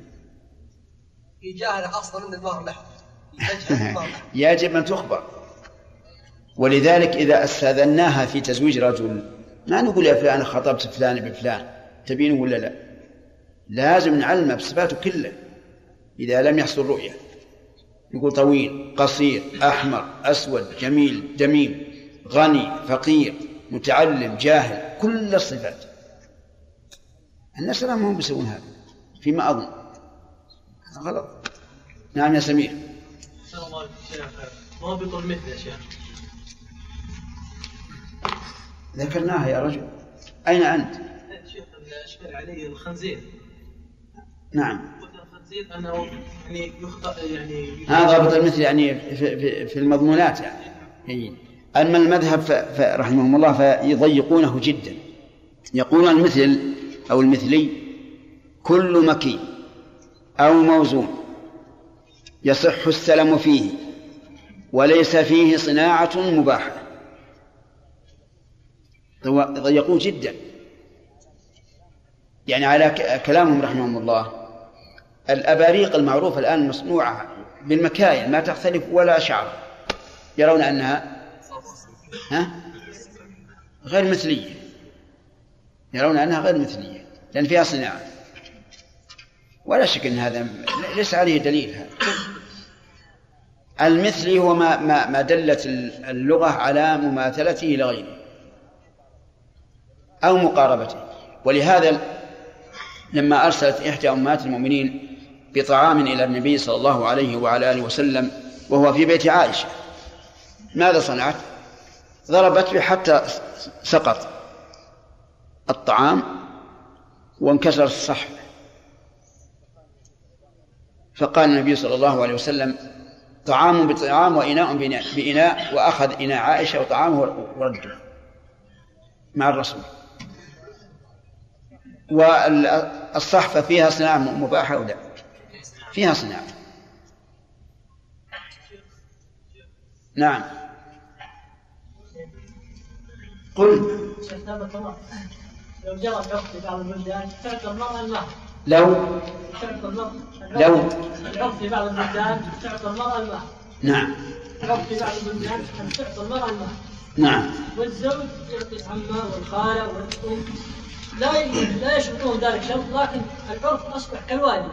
هي جاهلة أصلا من المهر لها يجب أن تخبر. ولذلك إذا أستأذناها في تزويج رجل ما نقول يا فلان خطبت فلان بفلان تبينه ولا لا؟ لازم نعلمه بصفاته كله إذا لم يحصل رؤية. يقول طويل قصير أحمر أسود جميل دميم غني فقير متعلم جاهل كل الصفات. الناس لا هم بيسوون هذا فيما أظن. غلط. نعم يا سمير. أحسن الله المثل يا شيخ ذكرناها يا رجل. أين أنت؟ شيخ الاشكال عليه الخنزير نعم. الخنزير انه يعني يخطئ يعني هذا ضابط المثل يعني في, في, في المضمونات يعني. أما المذهب رحمهم الله فيضيقونه جدا. يقولون المثل أو المثلي كل مكي أو موزون. يصح السلم فيه وليس فيه صناعة مباحة. يضيقون جدا. يعني على كلامهم رحمهم الله الأباريق المعروفة الآن مصنوعة بالمكاين ما تختلف ولا شعر يرون أنها ها؟ غير مثلية. يرون أنها غير مثلية لأن فيها صناعة. ولا شك أن هذا ليس عليه دليل هذا. المثلي هو ما ما ما دلت اللغة على مماثلته لغيره أو مقاربته ولهذا لما أرسلت إحدى أمهات المؤمنين بطعام إلى النبي صلى الله عليه وعلى آله وسلم وهو في بيت عائشة ماذا صنعت؟ ضربت به حتى سقط الطعام وانكسر الصحن فقال النبي صلى الله عليه وسلم طعام بطعام وإناء بإناء, وأخذ إناء عائشة وطعامه ورده مع الرسول. والصحفة فيها صناعة مباحة أو لا؟ فيها صناعة. نعم. قل. لو بعض البلدان المهر. لو لو العقد في بعض البلدان تعطى المرأة المهر نعم العقد في بعض البلدان أن تعطى المرأة المهر نعم والزوج يعطي العمة والخالة والأم لا لا يشرطون ذلك شرط لكن العرف أصبح كالواجب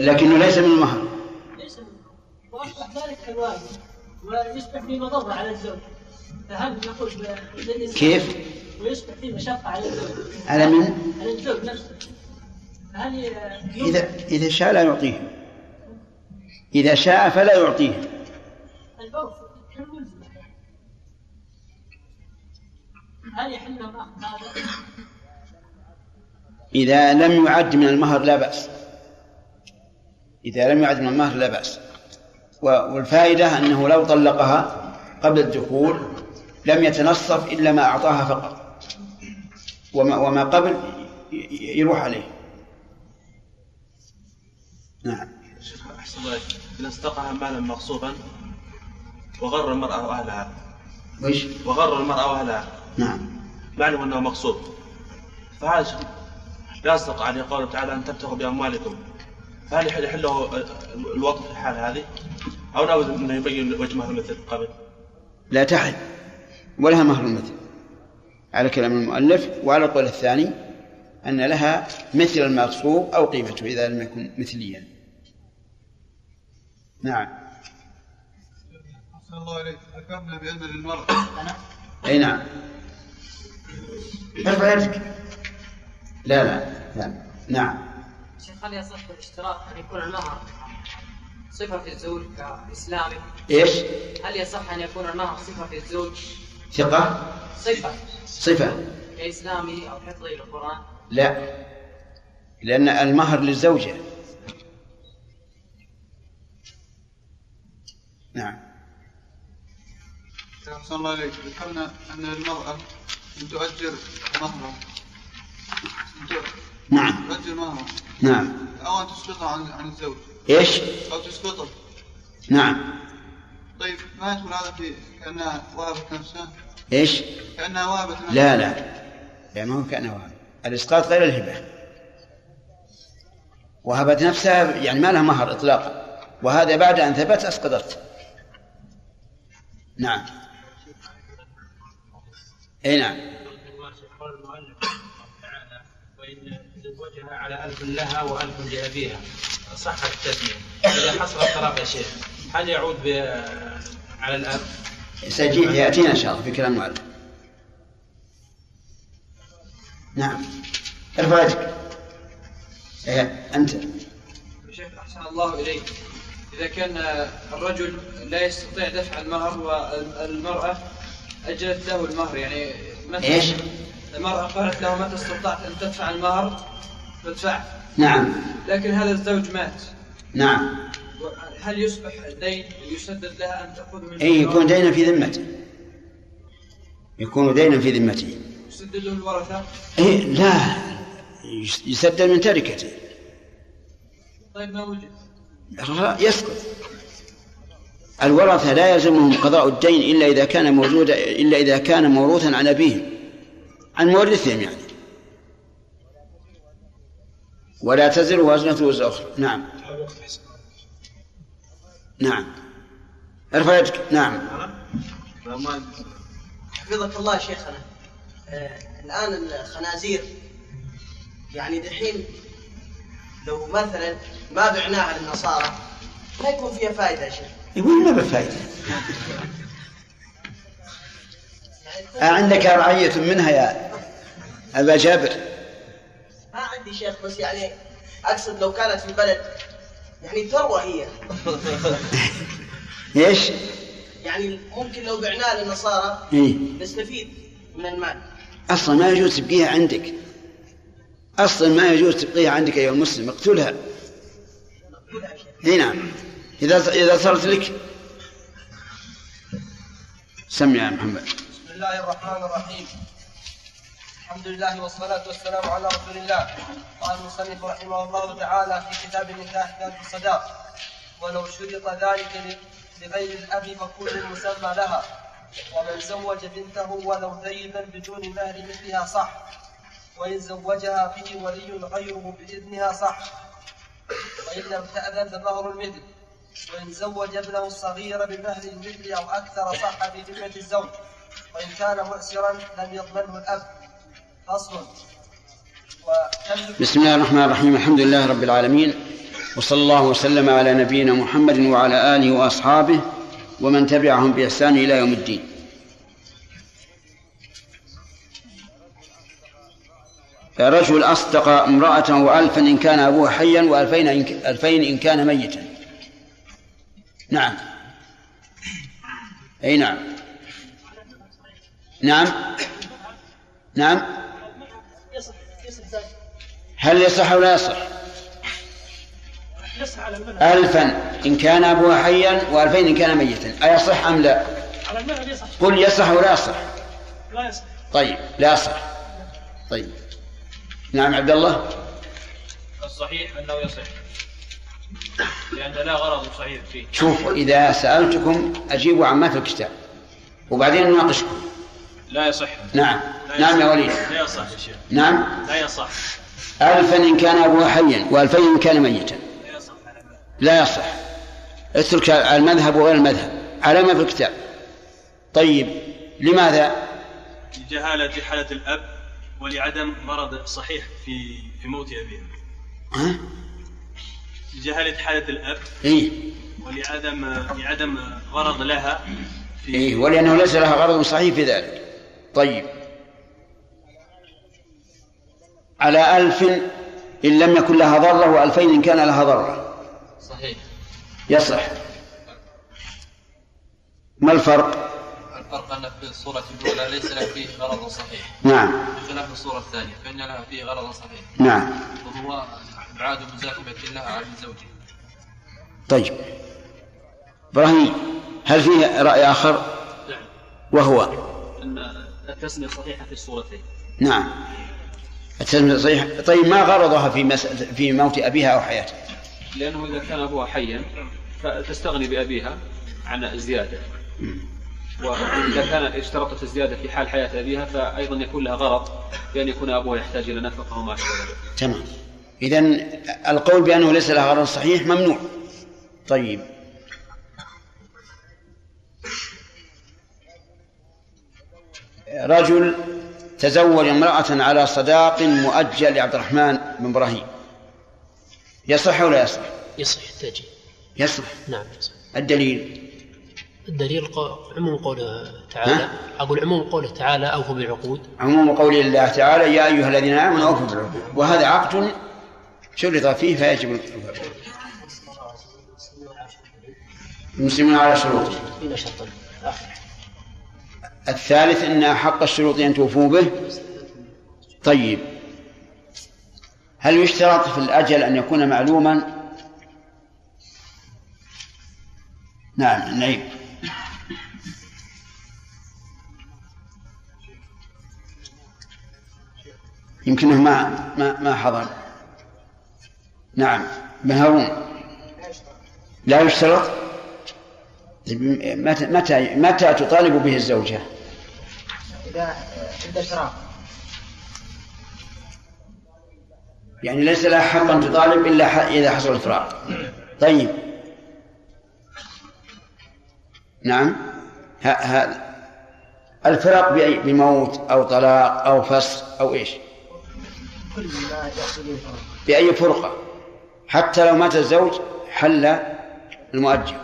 لكنه ليس من المهر ليس وأصبح ذلك كالواجب ويصبح في مضرة على الزوج فهل نقول كيف؟ ويصبح في مشقة على الزوج على من؟ على الزوج نفسه إذا إذا شاء لا يعطيه إذا شاء فلا يعطيه. العرف كالملزم هل يحل هذا؟ إذا لم يعد من المهر لا بأس. إذا لم يعد من المهر لا بأس. والفائدة أنه لو طلقها قبل الدخول لم يتنصف إلا ما أعطاها فقط. وما, وما قبل يروح عليه. نعم. شيخ الله إليك. إذا استقى مالا مغصوبا وغر المرأة وأهلها وإيش؟ وغر المرأة وأهلها نعم. معلوم أنه مغصوب. فهذا لا يصدق عليه قوله تعالى أن تبتغوا بأموالكم. فهل يحل يحله الوطن في الحال هذه؟ أو لابد أنه يبين وجه مهر مثل قبل؟ لا تحل. ولها مهر المثل. على كلام المؤلف. وعلى القول الثاني أن لها مثل المغصوب أو قيمته إذا لم يكن مثليا. نعم. أحسن الله عليك ذكرنا بأن للمرأة أي نعم. ارفع يدك لا لا لا. نعم. شيخ هل يصح الاشتراط أن يكون المهر صفة في الزوج كاسلامي؟ إيش؟ هل يصح أن يكون المهر صفة في الزوج ثقة؟ صفة. صفة. كإسلامي أو حفظه للقرآن؟ لا. لأن المهر للزوجة. نعم. أحسن الله عليك. ذكرنا أن للمرأة أن تؤجر مهرها نعم. تؤجر مهرها نعم. أو أن تسقطه عن عن الزوج. إيش؟ أو تسقطه. نعم. طيب ما يدخل هذا في كأنها وهبت نفسها؟ إيش؟ كأنها وهبت نفسها. لا لا. لا ما هو كأنه وهب الإسقاط غير الهبة. وهبت نفسها يعني ما لها مهر إطلاقا. وهذا بعد أن ثبت أسقطت. نعم. أي نعم. تعالى وان زوجها على الف لها والف لابيها صح التسميه اذا حصل الطلاق يا شيخ هل يعود على الاب؟ سيجي يأتينا إن شاء الله في كلام المؤلف نعم. ارفع يدك إيه، أنت. شيخ أحسن الله إليك. إذا كان الرجل لا يستطيع دفع المهر والمرأة أجلت له المهر. يعني مثلا إيش؟ المرأة قالت له متى استطعت أن تدفع المهر؟ فادفعه نعم. لكن هذا الزوج مات. نعم. هل يصبح دين يسدد لها أن تأخذ من أي يكون دينا في ذمته. يكون دينا في ذمته. يسدد له الورثة إيه لا. يسدد من تركته. طيب ما وجد يسقط الورثة لا يلزمهم قضاء الدين إلا إذا كان موجودا إلا إذا كان موروثا عن أبيهم. عن مورثهم يعني. ولا تزر وازنة وزر أخرى. نعم. نعم. ارفع يدك. نعم. حفظك الله شيخنا. آه الآن الخنازير يعني دحين لو مثلا ما بعناها للنصارى ما يكون فيها فائدة يا شيخ. يقول ما بفائدة أعندك رعية منها يا أبا جابر؟ ما عندي شيخ بس يعني أقصد لو كانت في البلد يعني ثروة هي. إيش؟ يعني ممكن لو بعناها للنصارى إيه؟ نستفيد من المال. أصلا ما يجوز تبقيها عندك. أصلا ما يجوز تبقيها عندك أيها المسلم اقتلها. أي نعم. إذا إذا صارت لك. سمع يا محمد. بسم الله الرحمن الرحيم. الحمد لله والصلاة والسلام على رسول الله. قال المصنف رحمه الله تعالى في كتاب النكاح باب الصداق. ولو شرط ذلك لغير الأب فكل مسمى لها. ومن زوج بنته ولو ثيبا بدون مهر مثلها صح. وإن زوجها به ولي غيره بإذنها صح. وإن لم تأذن فمهر المثل وإن زوج ابنه الصغير بمهر المثل أو أكثر صح في ذمة الزوج. وإن كان مؤسرا لم يضمنه الأب. فصل. بسم الله الرحمن الرحيم. الحمد لله رب العالمين. وصلى الله وسلم على نبينا محمد وعلى آله وأصحابه ومن تبعهم بإحسان إلى يوم الدين. رجل أصدق امرأته ألفا إن كان أبوها حيا وألفين إن, ألفين إن كان ميتا. نعم. أي نعم. نعم. نعم. هل يصح أو لا يصح؟ ألفا إن كان أبوها حيا وألفين إن كان ميتا. أيصح أم لا؟ قل يصح أو لا يصح. لا يصح. طيب لا يصح. طيب. نعم عبد الله. الصحيح أنه يصح لأن لا غرض صحيح فيه. شوفوا إذا سألتكم أجيبوا عما في الكتاب وبعدين نناقشكم. لا يصح. نعم. لا نعم يا. وليد. لا يصح يا شيخ. نعم. لا يصح. ألفا إن كان أبوها حيا وألفين إن كان ميتا. لا يصح. لا يصح. اترك المذهب وغير المذهب. على ما في الكتاب. طيب لماذا؟ لجهالة حالة الأب. ولعدم مرض صحيح في في موت أبيها. ها؟ لجهالة حالة الأب. إيه. ولعدم لعدم غرض لها في إيه ولأنه ليس لها غرض صحيح في ذلك. طيب. على ألف إن لم يكن لها ضرة وألفين إن كان لها ضرة. صحيح. يصح. ما الفرق؟ أن في الصورة الأولى ليس له فيه غرض صحيح. نعم. بخلاف الصورة الثانية فإن لها فيه غرض صحيح. نعم. وهو إبعاد مزاحمة لها عن زوجها طيب. إبراهيم هل فيه رأي آخر؟ نعم. وهو؟ أن التسمية صحيحة في الصورتين. نعم. التسمية صحيح طيب ما غرضها في مس... في موت أبيها أو حياته؟ لأنه إذا كان أبوها حيا فتستغني بأبيها عن الزيادة وإذا كان اشترطت الزيادة في حال حياة أبيها فأيضا يكون لها غرض بأن يكون أبوها يحتاج إلى نفقة وما أشبه ذلك. تمام. إذا القول بأنه ليس لها غرض صحيح ممنوع. طيب. رجل تزوج امرأة على صداق مؤجل لعبد الرحمن بن إبراهيم. يصح ولا يصح؟ يصح تجي يصح. نعم يصح. الدليل؟ الدليل عموم قوله تعالى. أقول عموم قوله تعالى أوفوا بالعقود. عموم قول الله تعالى يا أيها الذين آمنوا أوفوا بالعقود. وهذا عقد شرط فيه فيجب الوفاء. المسلمون على آخر الثالث أن أحق الشروط أن توفوا به. طيب. هل يشترط في الأجل أن يكون معلوما؟ نعم نعيب يمكنه ما ما ما حضر. نعم. بن هارون لا يشترط؟ طيب متى متى متى تطالب به الزوجة؟ إذا عند إشراف يعني ليس لها حق أن تطالب إلا إذا حصل الفراق طيب. نعم. هذا الفراق بموت أو طلاق أو فسخ أو إيش؟ بأي فرقة؟ حتى لو مات الزوج حل المؤجر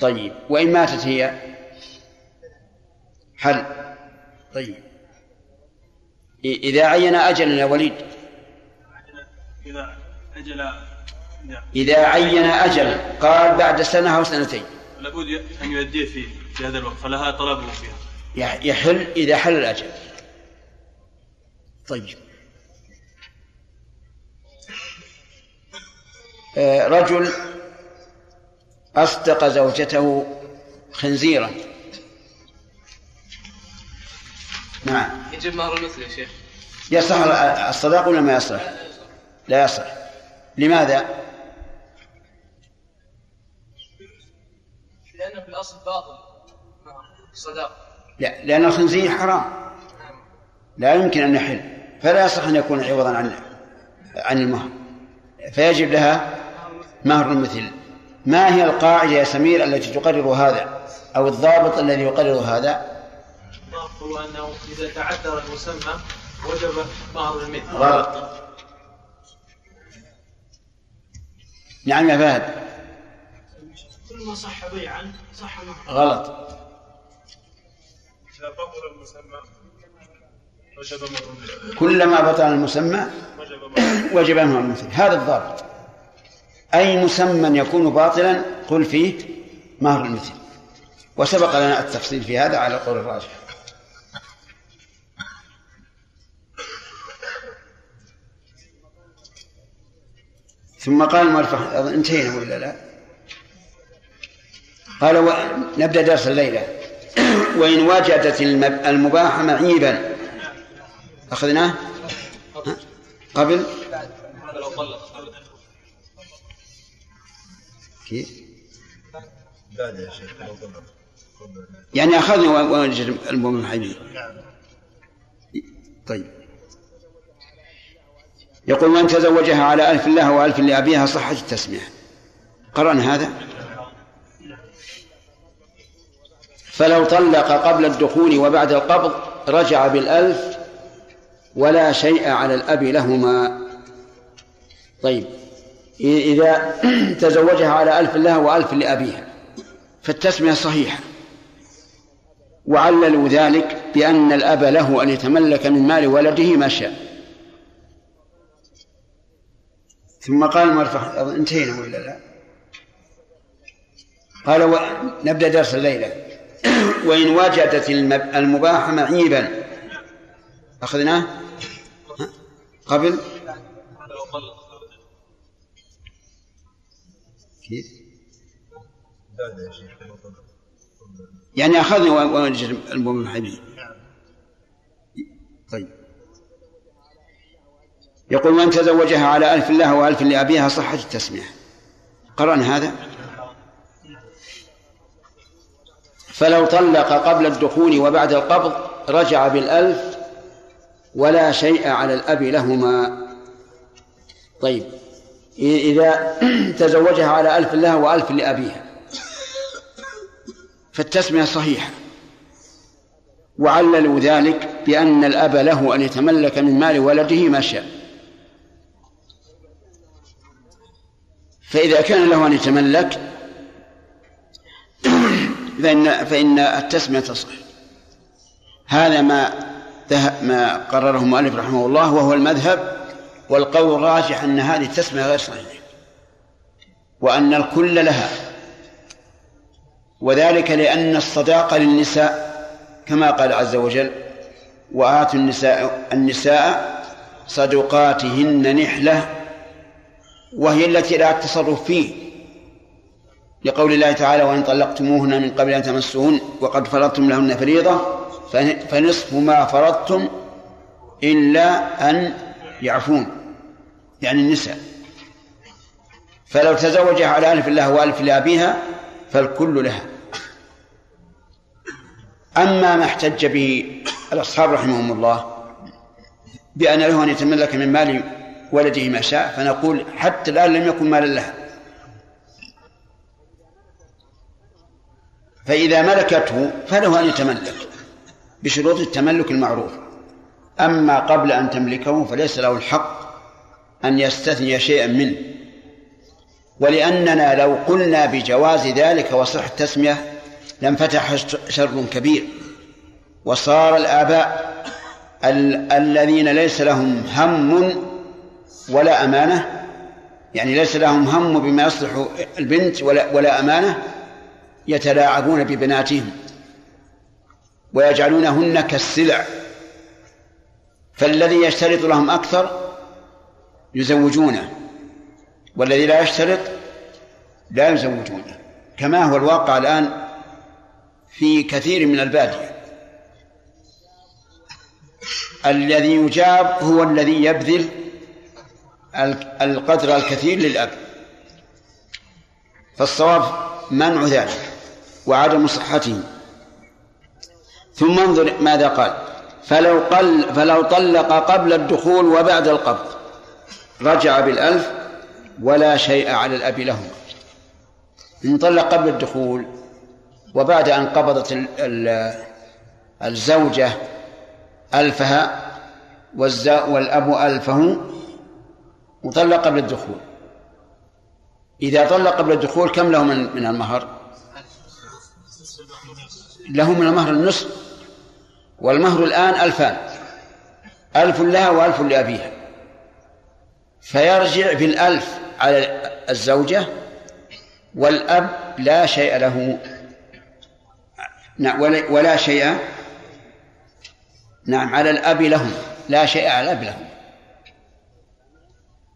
طيب وإن ماتت هي؟ حل. طيب. إذا عين أجلا يا وليد. إذا أجل نعم. إذا عين أجلا قال بعد سنة أو سنتين. لابد أن يؤديه في في هذا الوقت فلها طلبه فيها. يح- يحل إذا حل الأجل. طيب. رجل أصدق زوجته خنزيرا. نعم. يجب مهر المثل يا شيخ. يصح الصداق ولا ما يصح؟ لا يصح. لماذا؟ لأنه في الأصل باطل صداق لا لأن الخنزير حرام. لا يمكن أن يحل. فلا يصح أن يكون عوضا عن عن المهر. فيجب لها مهر المثل؟ ما هي القاعدة يا سمير التي تقرر هذا؟ أو الضابط الذي يقرر هذا؟ هو أنه إذا تعذر المسمى وجب مهر المثل. غلط. نعم يا فهد. كل ما صح بيعا صح مهر غلط. إذا بطل المسمى وجب مهر المثل. كلما بطل المسمى وجب مهر وجب مهر المثل. هذا الضابط. أي مسمى يكون باطلا قل فيه مهر المثل. وسبق لنا التفصيل في هذا على القول الراجح. ثم قال المؤلف انتهينا ولا لا؟ قال و... نبدأ درس الليلة. وإن وجدت الم- المباح معيبا. أخذناه؟ ها؟ قبل؟ كيف؟ بعد يا شيخ يعني أخذنا و- وجد المباح طيب. يقول من تزوجها على ألف الله وألف لأبيها صحة التسمية. قرأنا هذا؟ فلو طلق قبل الدخول وبعد القبض رجع بالألف ولا شيء على الأب لهما. طيب. إذا تزوجها على ألف لها وألف لأبيها فالتسمية صحيحة. وعللوا ذلك بأن الأب له أن يتملك من مال ولده ما شاء. ثم قال أظن انتهينا ولا لا؟ قال و... نبدأ درس الليلة. وإن وجدت الم- المباح معيبا. أخذناه؟ قبل؟ كيف؟ يعني أخذنا و- وجد المباح به طيب. يقول من تزوجها على ألف الله وألف لأبيها صحة التسمية. قرأنا هذا؟ فلو طلق قبل الدخول وبعد القبض رجع بالألف ولا شيء على الأب لهما. طيب. إذا تزوجها على ألف لها وألف لأبيها. فالتسمية صحيحة. وعللوا ذلك بأن الأب له أن يتملك من مال ولده ما شاء. فإذا كان له أن يتملك فإن فإن التسمية تصح هذا ما ما قرره المؤلف رحمه الله وهو المذهب والقول الراجح أن هذه التسمية غير صحيحة وأن الكل لها. وذلك لأن الصداقة للنساء كما قال عز وجل وآتوا النساء النساء صدقاتهن نحلة وهي التي لا التصرف فيه. لقول الله تعالى وإن طلقتموهن من قبل أن تمسوهن وقد فرضتم لهن فريضة فنصف ما فرضتم إلا أن يعفون. يعني النساء. فلو تزوج على ألف الله وألف لأبيها فالكل لها. أما ما احتج به الأصحاب رحمهم الله بأن له أن يتملك من مال ولده ما شاء فنقول حتى الآن لم يكن مالا لها. فإذا ملكته فله أن يتملك بشروط التملك المعروفة أما قبل أن تملكه فليس له الحق أن يستثني شيئا منه. ولأننا لو قلنا بجواز ذلك وصح التسمية لانفتح شر كبير. وصار الآباء ال- الذين ليس لهم هم ولا أمانة يعني ليس لهم هم بما يصلح البنت ولا, ولا أمانة يتلاعبون ببناتهم. ويجعلونهن كالسلع. فالذي يشترط لهم أكثر يزوجونه. والذي لا يشترط لا يزوجونه. كما هو الواقع الآن في كثير من البادية. الذي يجاب هو الذي يبذل القدر الكثير للأب. فالصواب منع ذلك وعدم صحته. ثم انظر ماذا قال. فلو قل فلو طلق قبل الدخول وبعد القبض. رجع بالألف ولا شيء على الأب لهما. إن طلق قبل الدخول وبعد أن قبضت الزوجة ألفها والأب ألفه وطلق قبل الدخول. إذا طلق قبل الدخول كم له من المهر؟ له من المهر النصف والمهر الآن ألفان ألف لها وألف لأبيها. فيرجع بالألف على الزوجة والأب لا شيء له. نعم ولا شيء. نعم على الأب لهم لا شيء على الأب لهم.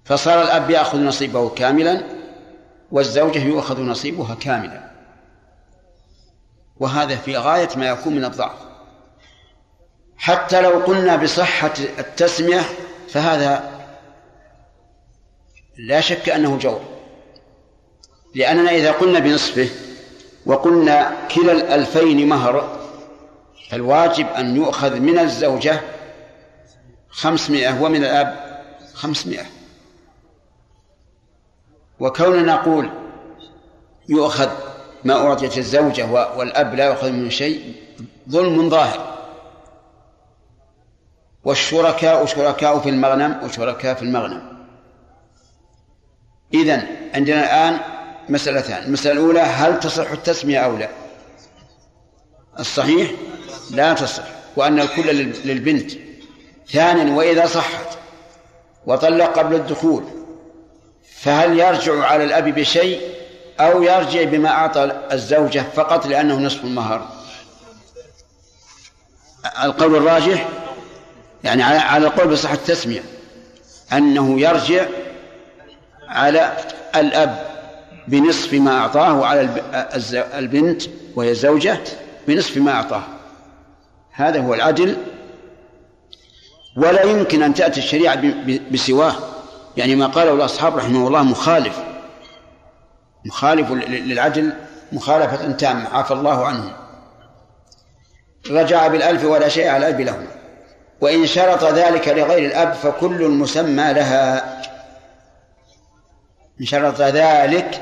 فصار الأب يأخذ نصيبه كاملا والزوجة يؤخذ نصيبها كاملا. وهذا في غاية ما يكون من الضعف. حتى لو قلنا بصحة التسمية فهذا لا شك أنه جور. لأننا إذا قلنا بنصفه وقلنا كلا الألفين مهر فالواجب أن يؤخذ من الزوجة خمسمائة ومن الأب خمسمائة. وكوننا نقول يؤخذ ما أعطيت الزوجة والأب لا يؤخذ منه شيء ظلم ظاهر. والشركاء شركاء في المغنم وشركاء في المغنم. إذن عندنا الآن مسألتان. المسألة الأولى هل تصح التسمية أو لا؟ الصحيح؟ لا تصح وأن الكل للبنت. ثانيا وإذا صحت وطلق قبل الدخول فهل يرجع على الأب بشيء أو يرجع بما أعطى الزوجة فقط لأنه نصف المهر؟ القول الراجح؟ يعني على القول بصحة التسمية أنه يرجع على الأب بنصف ما أعطاه على البنت وهي الزوجة بنصف ما أعطاه. هذا هو العدل. ولا يمكن أن تأتي الشريعة بسواه. يعني ما قاله الأصحاب رحمه الله مخالف. مخالف للعدل مخالفة تامة. عفى الله عنه رجع بالألف ولا شيء على الأب له وإن شرط ذلك لغير الأب فكل مسمى لها. إن شرط ذلك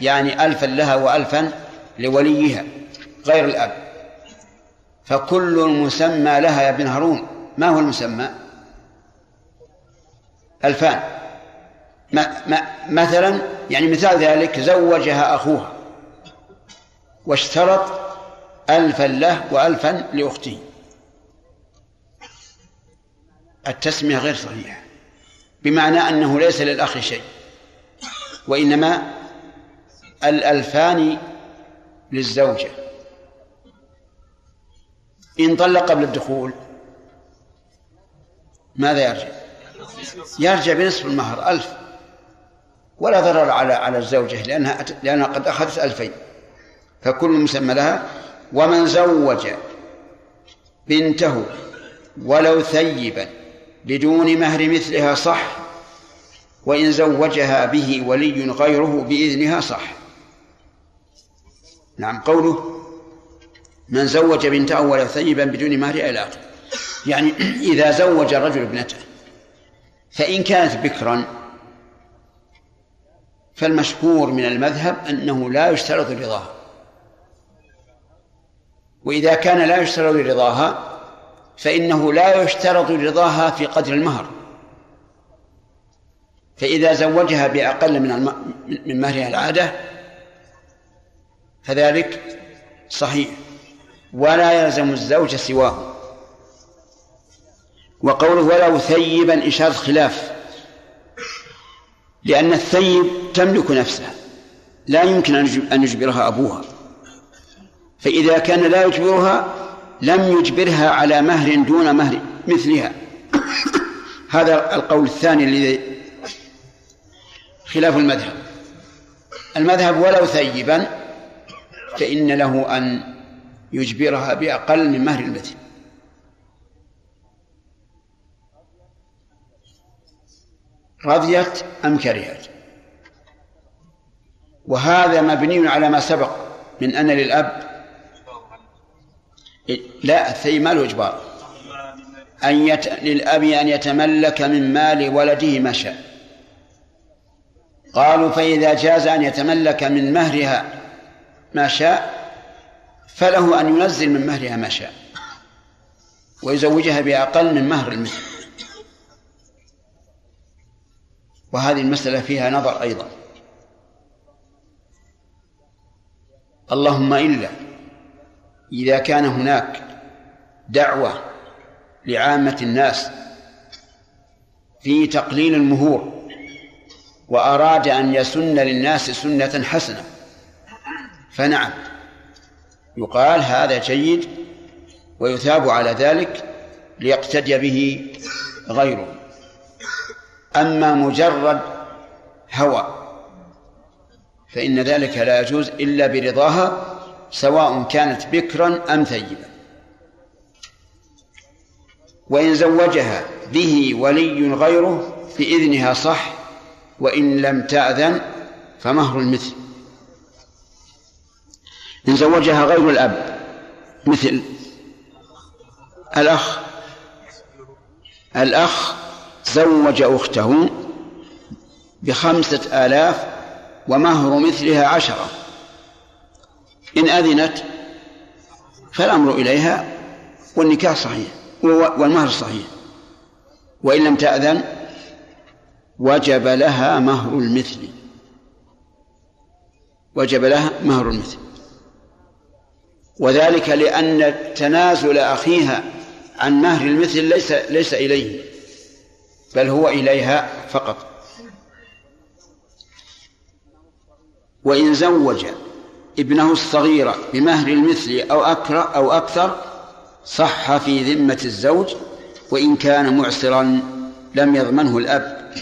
يعني ألفا لها وألفا لوليها غير الأب. فكل مسمى لها يا ابن هارون ما هو المسمى؟ ألفان. ما ما مثلا يعني مثال ذلك زوجها أخوها واشترط ألفا له وألفا لأخته. التسمية غير صحيحة بمعنى أنه ليس للأخ شيء. وإنما الألفان للزوجة. إن طلق قبل الدخول ماذا يرجع؟ يرجع بنصف المهر ألف. ولا ضرر على على الزوجة لأنها لأنها قد أخذت ألفين. فكل مسمى لها ومن زوج بنته ولو ثيبا بدون مهر مثلها صح وإن زوجها به ولي غيره بإذنها صح. نعم قوله من زوج بنته ولو ثيبا بدون مهر آخره يعني إذا زوج الرجل ابنته فإن كانت بكرا فالمشهور من المذهب أنه لا يشترط رضاها. وإذا كان لا يشترط رضاها فإنه لا يشترط رضاها في قدر المهر. فإذا زوجها بأقل من. من مهرها العادة فذلك صحيح ولا يلزم الزوج سواه وقوله ولو ثيبا إشارة خلاف لأن الثيب تملك نفسها لا يمكن أن يجبرها أبوها فإذا كان لا يجبرها لم يجبرها على مهر دون مهر مثلها هذا القول الثاني الذي خلاف المذهب. المذهب ولو ثيبا فإن له أن يجبرها بأقل من مهر المثل رضيت أم كرهت؟ وهذا مبني على ما سبق من أن للأب لا الثيب مال إجبار أن يت... للأب أن يتملك من مال ولده ما شاء. قالوا فإذا جاز أن يتملك من مهرها ما شاء فله أن ينزل من مهرها ما شاء ويزوجها بأقل من مهر المثل. وهذه المسألة فيها نظر أيضا. اللهم إلا إذا كان هناك دعوة لعامة الناس في تقليل المهور وأراد أن يسن للناس سنة حسنة. فنعم. يقال هذا جيد ويثاب على ذلك ليقتدي به غيره. أما مجرد هوى فإن ذلك لا يجوز إلا برضاها سواء كانت بكرا أم ثيبا. وإن زوجها به ولي غيره بإذنها صح وإن لم تأذن فمهر المثل. إن زوجها غير الأب مثل الأخ الأخ زوج أخته بخمسة آلاف ومهر مثلها عشرة. إن أذنت فالأمر إليها والنكاح صحيح والمهر صحيح. وإن لم تأذن وجب لها مهر المثل. وجب لها مهر المثل. وذلك لأن تنازل أخيها عن مهر المثل ليس ليس إليه بل هو إليها فقط. وإن زوج ابنه الصغير بمهر المثل أو أكثر أو أكثر صح في ذمة الزوج وإن كان معسرا لم يضمنه الأب.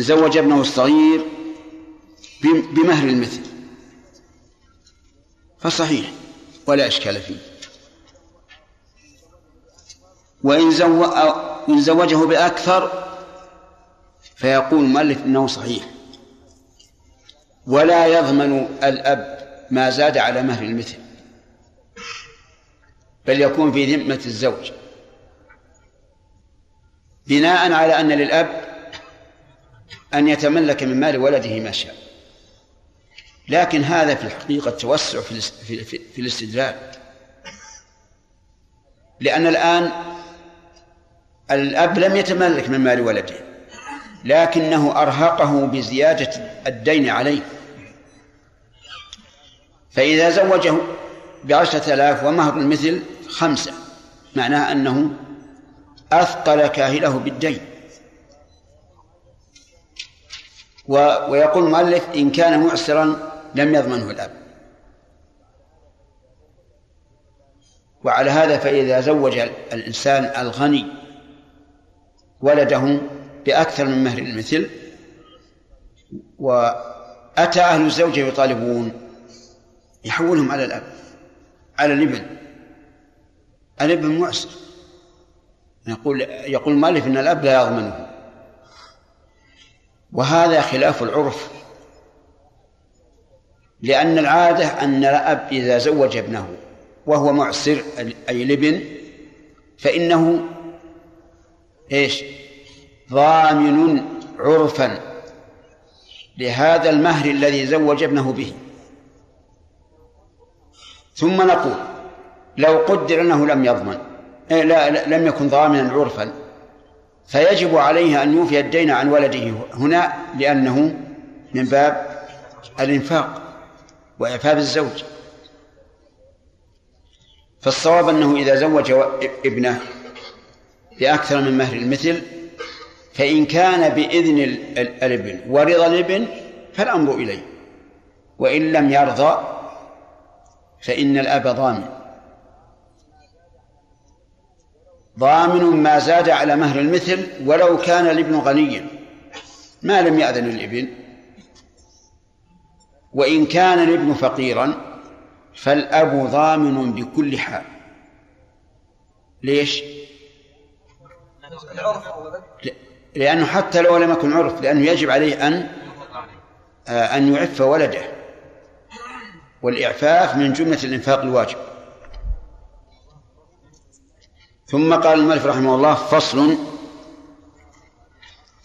زوج ابنه الصغير بمهر المثل. فصحيح ولا إشكال فيه. وإن إن زوجه بأكثر فيقول المؤلف إنه صحيح. ولا يضمن الأب ما زاد على مهر المثل بل يكون في ذمة الزوج. بناء على أن للأب أن يتملك من مال ولده ما شاء. لكن هذا في الحقيقة توسع في, الاستدلال. لأن الآن الأب لم يتملك من مال ولده لكنه أرهقه بزيادة الدين عليه. فإذا زوجه بعشرة آلاف ومهر المثل خمسة معناه أنه أثقل كاهله بالدين و ويقول المؤلف إن كان معسرا لم يضمنه الأب. وعلى هذا فإذا زوج الإنسان الغني ولده بأكثر من مهر المثل وأتى أهل الزوجة يطالبون يحولهم على الأب على الابن. الابن معسر. يقول يقول المؤلف إن الأب لا يضمنه. وهذا خلاف العرف لأن العادة أن الأب إذا زوج ابنه وهو معسر أي الابن فإنه إيش؟ ضامن عرفا لهذا المهر الذي زوج ابنه به ثم نقول لو قدر أنه لم يضمن إيه، لا لم يكن ضامنا عرفا فيجب عليه أن يوفي الدين عن ولده هنا لأنه من باب الإنفاق وإعفاف الزوج. فالصواب أنه إذا زوج ابنه بأكثر من مهر المثل فإن كان بإذن الابن ورضا الابن فالأمر إليه وإن لم يرضى فإن الأب ضامن. ضامن ما زاد على مهر المثل ولو كان الابن غنيا ما لم يأذن الابن وإن كان الابن فقيرا فالأب ضامن بكل حال. ليش؟ لأنه حتى لو لم يكن عرف لأنه يجب عليه أن آه، أن يعف ولده. والإعفاف من جملة الإنفاق الواجب. ثم قال المؤلف رحمه الله فصل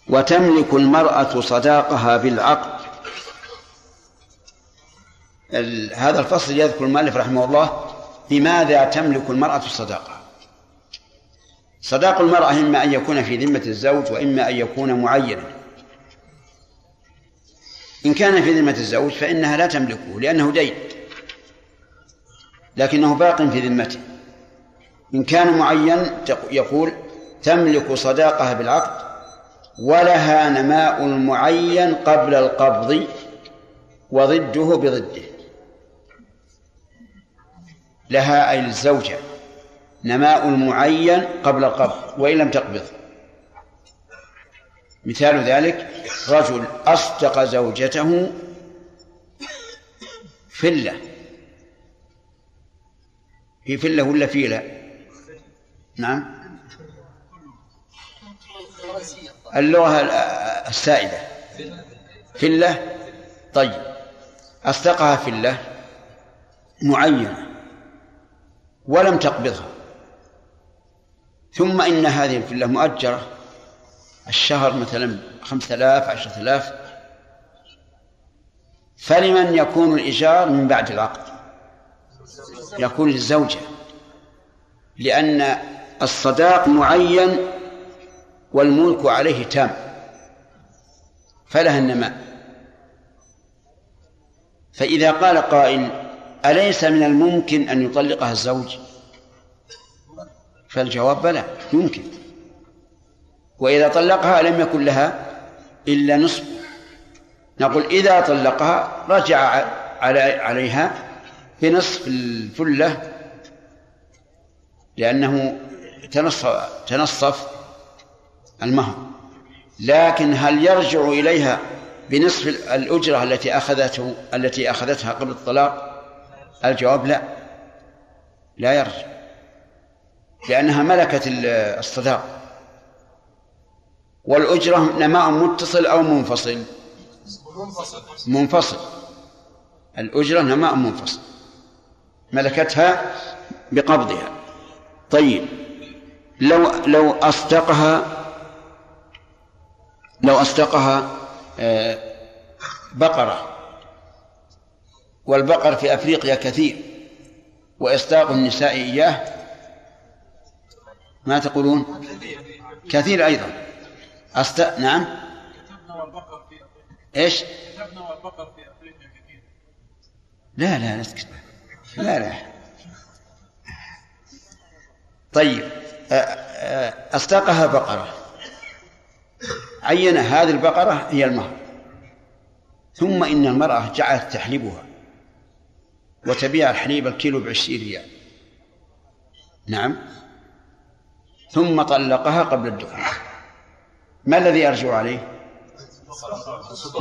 وتملك المرأة صداقها بالعقد. هذا الفصل يذكر المؤلف رحمه الله لماذا تملك المرأة الصداقة صداق المرأة إما أن يكون في ذمة الزوج وإما أن يكون معينا. إن كان في ذمة الزوج فإنها لا تملكه لأنه دين لكنه باق في ذمته. إن كان معين يقول تملك صداقها بالعقد ولها نماء المعين قبل القبض وضده بضده. لها أي الزوجة نماء المعين قبل القبض وإن لم تقبض. مثال ذلك رجل أصدق زوجته فلة في فلة ولا فيلة نعم. اللغة السائدة. فلة؟ طيب. أصدقها فلة. معينة. ولم تقبضها. ثم إن هذه الفلة مؤجرة. الشهر مثلا خمسة آلاف عشرة آلاف. فلمن يكون الإيجار من بعد العقد؟ يكون للزوجة. لأن الصداق معين والملك عليه تام فلها النماء. فإذا قال قائل أليس من الممكن أن يطلقها الزوج؟ فالجواب بلى يمكن. وإذا طلقها لم يكن لها إلا نصف. نقول إذا طلقها رجع عليها بنصف الفلة لأنه تنصف, تنصف المهر. لكن هل يرجع إليها بنصف الأجرة التي أخذته التي أخذتها قبل الطلاق؟ الجواب لا. لا يرجع. لأنها ملكت الصداق. والأجرة نماء متصل أو منفصل؟ منفصل. الأجرة نماء منفصل. ملكتها بقبضها. طيب. لو لو أصدقها لو أصدقها آه، بقرة والبقر في أفريقيا كثير وإصداق النساء إياه ما تقولون؟ كثير أيضا. أست... نعم. إيش؟ لا لا لا لا لا. طيب. أصدقها بقرة. عين هذه البقرة هي المهر. ثم إن المرأة جعلت تحلبها وتبيع الحليب الكيلو بعشرين ريال. نعم. ثم طلقها قبل الدخول ما الذي يرجع عليه؟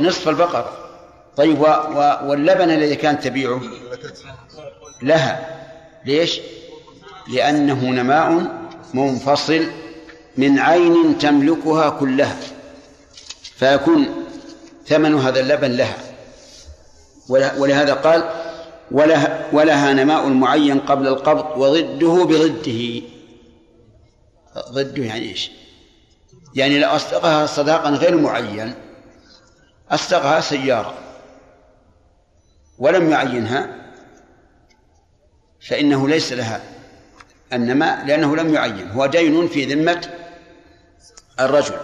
نصف البقرة طيب واللبن الذي كانت تبيعه؟ لها. ليش؟ لأنه نماء منفصل من عين تملكها كلها فيكون ثمن هذا اللبن لها وله- ولهذا قال ولها, ولها نماء معين قبل القبض وضده بضده ضده يعني إيش؟ يعني لو أصدقها صداقا غير معين أصدقها سيارة ولم يعينها فإنه ليس لها النماء لأنه لم يعين هو دين في ذمة الرجل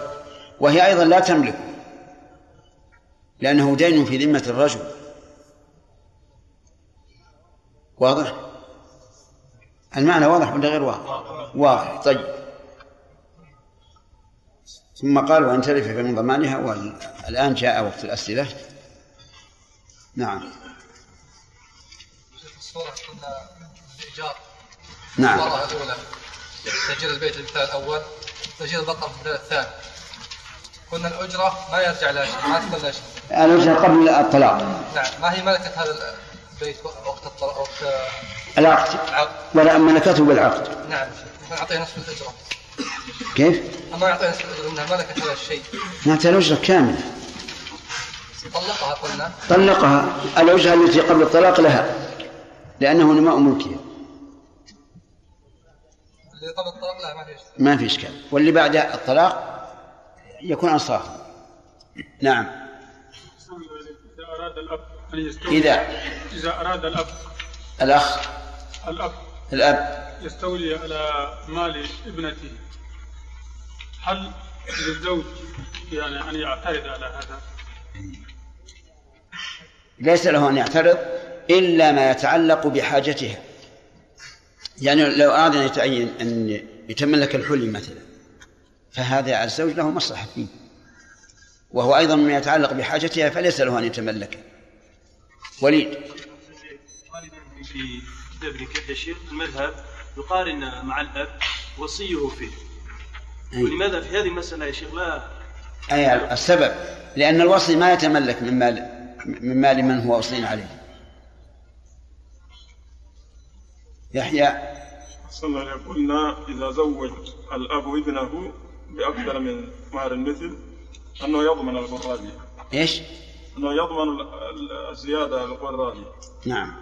وهي أيضا لا تملك لأنه دين في ذمة الرجل. واضح؟ المعنى واضح ولا غير واضح؟ واضح طيب. ثم قال وأن تلف فمن ضمانها والآن جاء وقت الأسئلة. نعم. الصورة الإيجار نعم. المرة الأولى تأجير البيت المثال الأول تأجير في المثال الثاني قلنا الأجرة ما يرجع لها شيء ما تكون لها شيء. الأجرة قبل الطلاق. نعم. ما هي ملكة هذا البيت وقت الطلاق؟ وقت العقد. ولا ملكته بالعقد. نعم. نعطيه نصف الأجرة. كيف؟ أما نعطيه نصف الأجرة إنها ملكة هذا الشيء. معناتها الأجرة كاملة. طلقها قلنا. طلقها. الأجرة التي قبل الطلاق لها لأنه نماء ملكها قبل الطلاق لا ما في شيء ما في إشكال. واللي بعد الطلاق يكون أنصافا نعم. إذا أراد الأب أن يستولي إذا؟ إذا أراد الأب الأخ؟ الأب الأب. يستولي على مال ابنته. هل للزوج يعني أن يعترض على هذا؟ ليس له أن يعترض إلا ما يتعلق بحاجتها يعني لو أراد أن يتعين أن يتملك الحلي مثلا فهذا الزوج له مصلحة فيه. وهو أيضا ما يتعلق بحاجتها فليس له أن يتملكه وليد. في كتاب ابن كثير يا شيخ المذهب يقارن مع الأب وصيه فيه. أي. ولماذا في هذه المسألة يا شيخ لا؟ أي السبب. لأن الوصي ما يتملك من مال من مال من هو وصي عليه. يحيى. صلى الله عليه قلنا إذا زوج الأب ابنه بأكثر من مهر المثل أنه يضمن القرادي إيش؟ أنه يضمن ال- ال- الزيادة القرادي نعم.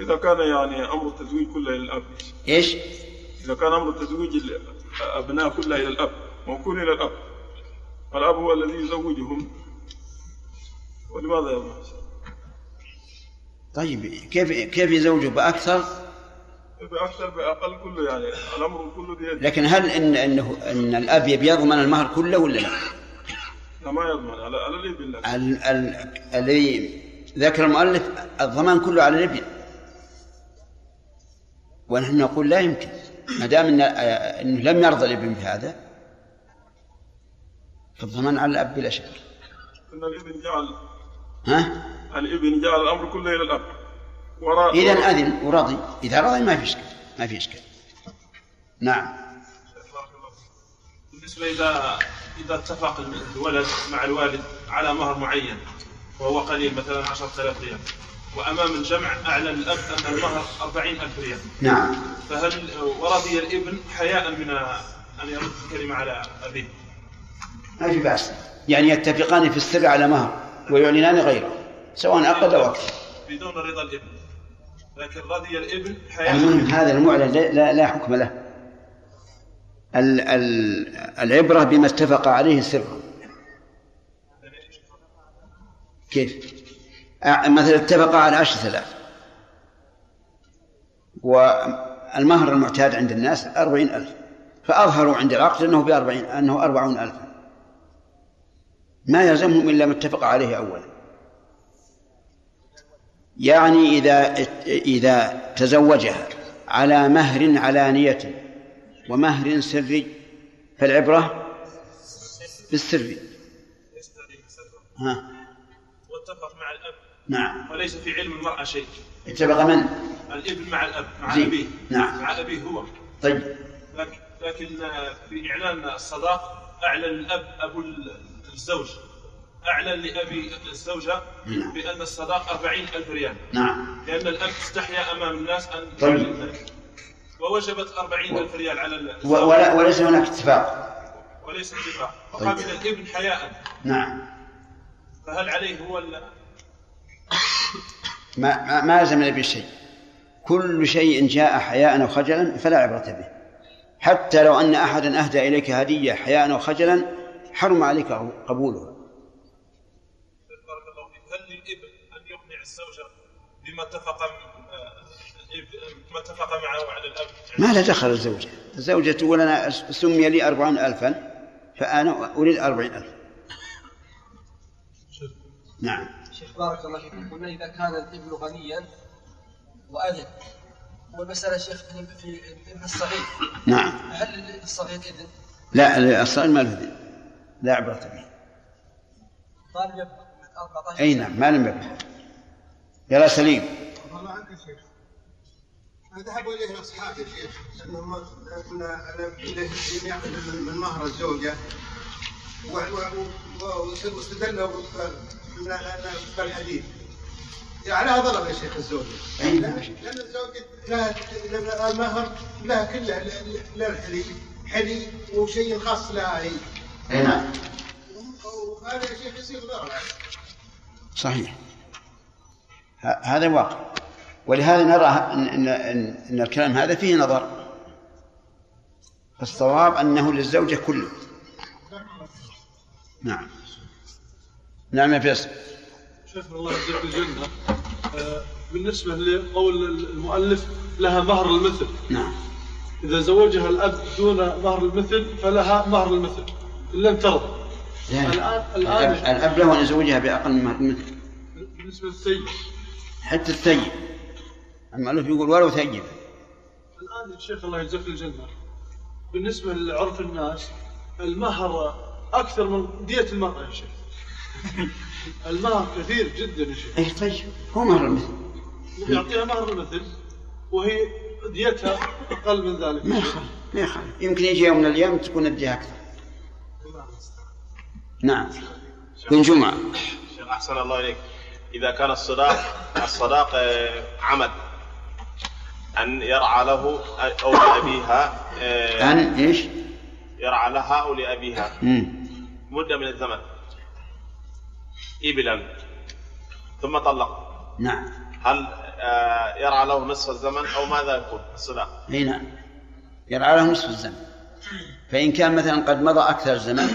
إذا كان يعني أمر التزويج كله إلى الأب. إيش؟ إذا كان أمر تزويج الأبناء كلها إلى الأب. موكول إلى الأب. فالأب هو الذي يزوجهم. ولماذا يضمن؟ طيب كيف كيف يزوجه؟ بأكثر؟ بأكثر بأقل كله يعني الأمر كله بيده لكن هل ان انه إن الاب يبي يضمن المهر كله ولا لا؟ لا ما يضمن على على الابن لا. ال- ال- الذي ذكر المؤلف الضمان كله على الابن ونحن نقول لا يمكن ما دام إن إنه لم يرضى الإبن بهذا فالضمان على الأب بلا شك إن الإبن جعل ها؟ الإبن جعل الأمر كله إلى الأب وراء إذا أذن ورضي إذا رضي ما في إشكال. ما في إشكال. نعم. بالنسبة اذا إذا اتفق الولد مع الوالد على مهر معين وهو قليل مثلا 10000 ريال وأمام الجمع أعلن الأب أن المهر 40000 ريال. نعم. فهل ورضي الابن حياء من أن يرد الكلمة على أبيه؟ ما في بأس. يعني يتفقان في السر على مهر ويعلنان غيره سواء أقل أو أكثر. بدون رضا الابن. لكن رضي الابن المهم هذا المعلن لا, لا, حكم له. ال ال العبرة بما اتفق عليه سرا كيف؟ مثلا اتفق على عشرة آلاف والمهر المعتاد عند الناس أربعين ألف. فأظهروا عند العقد أنه بأربعين أنه أربعون ألفا. ما يلزمهم إلا ما اتفق عليه أولا. يعني إذا إذا تزوجها على مهر علانية ومهر سري فالعبرة بالسر ها. واتفق مع الأب. نعم. وليس في علم المرأة شيء. اتفق من؟ الابن مع الأب مع زين. أبيه. نعم. مع أبيه هو. طيب. لكن لكن في إعلان الصداق أعلن الأب أبو الزوج. أعلن لأبي الزوجة نعم. بأن الصداق أربعين ألف ريال. نعم. لأن الأب استحيا أمام الناس أن طيب. يعلن ذلك ووجبت أربعين ألف ريال على الزوج و- ولا وليس هناك اتفاق. وليس اتفاق. طيب. وقابل الابن حياء. نعم. فهل عليه هو ال- ما ما, ما لزم الابن شيء. كل شيء جاء حياء أو خجلا فلا عبرة به. حتى لو أن احدا أهدى إليك هدية حياء أو خجلا حرم عليك قبولها بارك الله فيك هل للابن أن يقنع الزوجة بما اتفق آه، ما اتفق معه على الأب. ما له دخل الزوجة. الزوجة تقول أنا سمي لي أربعون ألفا فأنا أريد أربعين ألف. نعم. شيخ بارك الله فيكم قلنا إذا كان الابن غنيا وأذن والمسألة شيخ في الابن الصغير. نعم. هل الابن الصغير إذن؟ لا الصغير ما له ذنب لا عبرة به. طالب يبلغ 14 أي نعم ما لم يبلغ. يلا سليم. الله عنك يا شيخ ذهبوا إليه أصحابي يا شيخ انهم ان من مهر الزوجة. واستدلوا بال- بالحديث على ظلم يا شيخ الزوجة. لأن الزوجة لها لها المهر لها كلها لها الحلي. حلي وشيء خاص لها هي أي نعم. وهذا يا شيخ يصير ضرر. صحيح. هذا واقع. ولهذا نرى أن, إن, إن الكلام هذا فيه نظر. فالصواب أنه للزوجة كله. نعم. نعم يا فيصل. شيخنا الله يجزيك الجنة. آه، بالنسبة لقول المؤلف لها مهر المثل. نعم. إذا زوجها الأب دون مهر المثل فلها مهر المثل. إن لم ترضى لا. الآن الآن الأب له أن يزوجها بأقل من مثل بالنسبة للسيد. حتى الثيب. المؤلف يقول ولو ثيب. الآن يا شيخ الله يجزاك الجنة. بالنسبة لعرف الناس المهر أكثر من دية المرأة يا شيخ. المهر كثير جدا يا شيخ. اي طيب. هو مهر المثل. يعطيها مهر المثل وهي ديتها أقل من ذلك. ما يخالف ما يخالف. يمكن يجي يوم من الأيام تكون الدية أكثر. نعم. بن جمعة. شيخ أحسن الله إليك. إذا كان الصداق الصداق عمد. أن يرعى له أو لأبيها آه، أن إيش؟ يرعى لها أو لأبيها. مدة من الزمن. إبلا. ثم طلق. نعم. هل آه، يرعى له نصف الزمن أو ماذا يكون الصداق؟ أي نعم. يرعى له نصف الزمن. فإن كان مثلا قد مضى أكثر الزمن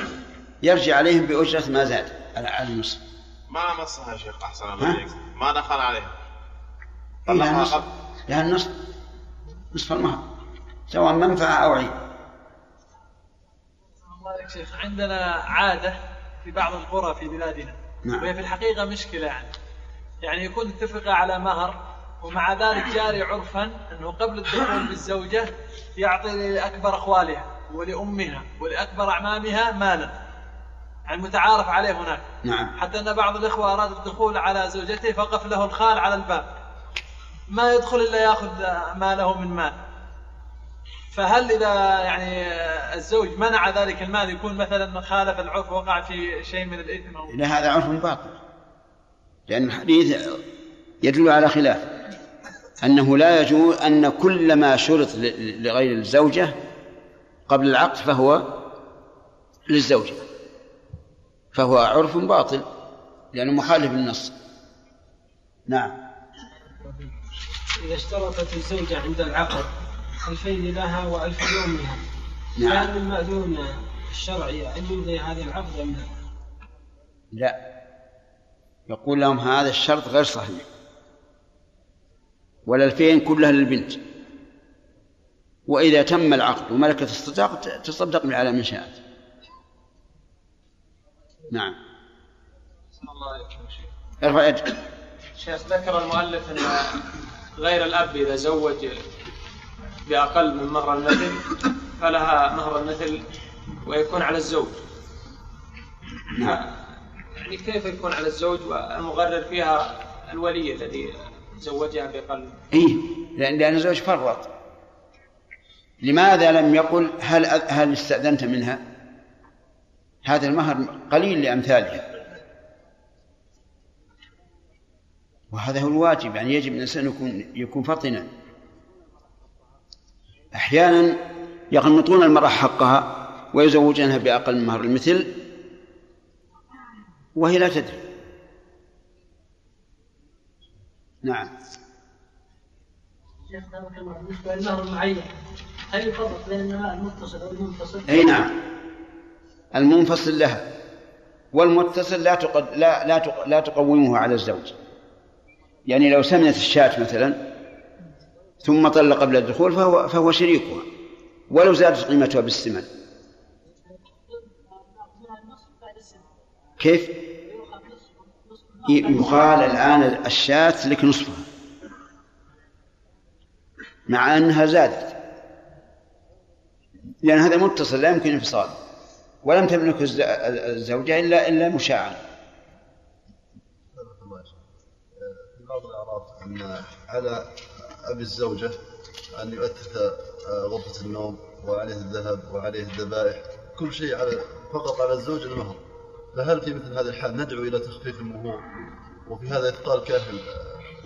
يرجع عليهم بأجرة ما زاد على على النصف. ما نصها يا شيخ أحسن الله ها؟ إليك ما دخل عليها. لها طلقها قبل لها النصف. نصف المهر سواء منفعة أو عيب. الله عليك شيخ عندنا عادة في بعض القرى في بلادنا. نعم. وهي في الحقيقة مشكلة يعني. يعني يكون اتفق على مهر ومع ذلك جاري عرفا أنه قبل الدخول بالزوجة يعطي لأكبر أخوالها ولأمها ولأكبر أعمامها مالا. يعني متعارف عليه هناك. نعم. حتى أن بعض الإخوة أراد الدخول على زوجته فقف له الخال على الباب. ما يدخل إلا يأخذ ما له من مال. فهل إذا يعني الزوج منع ذلك المال يكون مثلا خالف العرف وقع في شيء من الإثم أو لا هذا عرف باطل. لأن الحديث يدل على خلاف. أنه لا يجوز أن كل ما شرط لغير الزوجة قبل العقد فهو للزوجة. فهو عرف باطل لأنه مخالف للنص نعم. إذا اشترطت الزوجة عند العقد ألفين لها وألف لأمها نعم. كان المأذون الشرعي أن يمضي هذا العقد أم لا؟ لا. يقول لهم هذا الشرط غير صحيح. والألفين كلها للبنت. وإذا تم العقد وملكت الصداق تصدق على من شاءت. نعم الله شيخ أرفع يدك شيخ ذكر المؤلف إن غير الأب إذا زوج بأقل من مهر المثل فلها مهر المثل ويكون على الزوج. نعم. يعني كيف يكون على الزوج والمغرر فيها الولي الذي زوجها بأقل؟ اي لأن الزوج فرط. لماذا لم يقل هل هل استأذنت منها؟ هذا المهر قليل لأمثالها وهذا هو الواجب يعني يجب الإنسان يكون يكون فطنا. أحيانا يغمطون المرأة حقها ويزوجونها بأقل من مهر المثل وهي لا تدري. نعم. شيخ بالنسبة للمهر المعين هل يفرق بين المتصل أو المنفصل؟ أي نعم. المنفصل لها والمتصل لا تقد لا لا لا تقومه على الزوج. يعني لو سمنت الشاة مثلا ثم طلق قبل الدخول فهو فهو شريكها ولو زادت قيمتها بالسمن. كيف؟ يقال الآن الشاة لك نصفها مع أنها زادت لأن هذا متصل لا يمكن انفصال. ولم تملك الزوجة إلا إلا مشاعا. في بعض الأعراف أن على أبي الزوجة أن يؤثث غرفة النوم وعليه الذهب وعليه الذبائح كل شيء على فقط على الزوج المهر فهل في مثل هذه الحال ندعو إلى تخفيف المهور وفي هذا إثقال كافل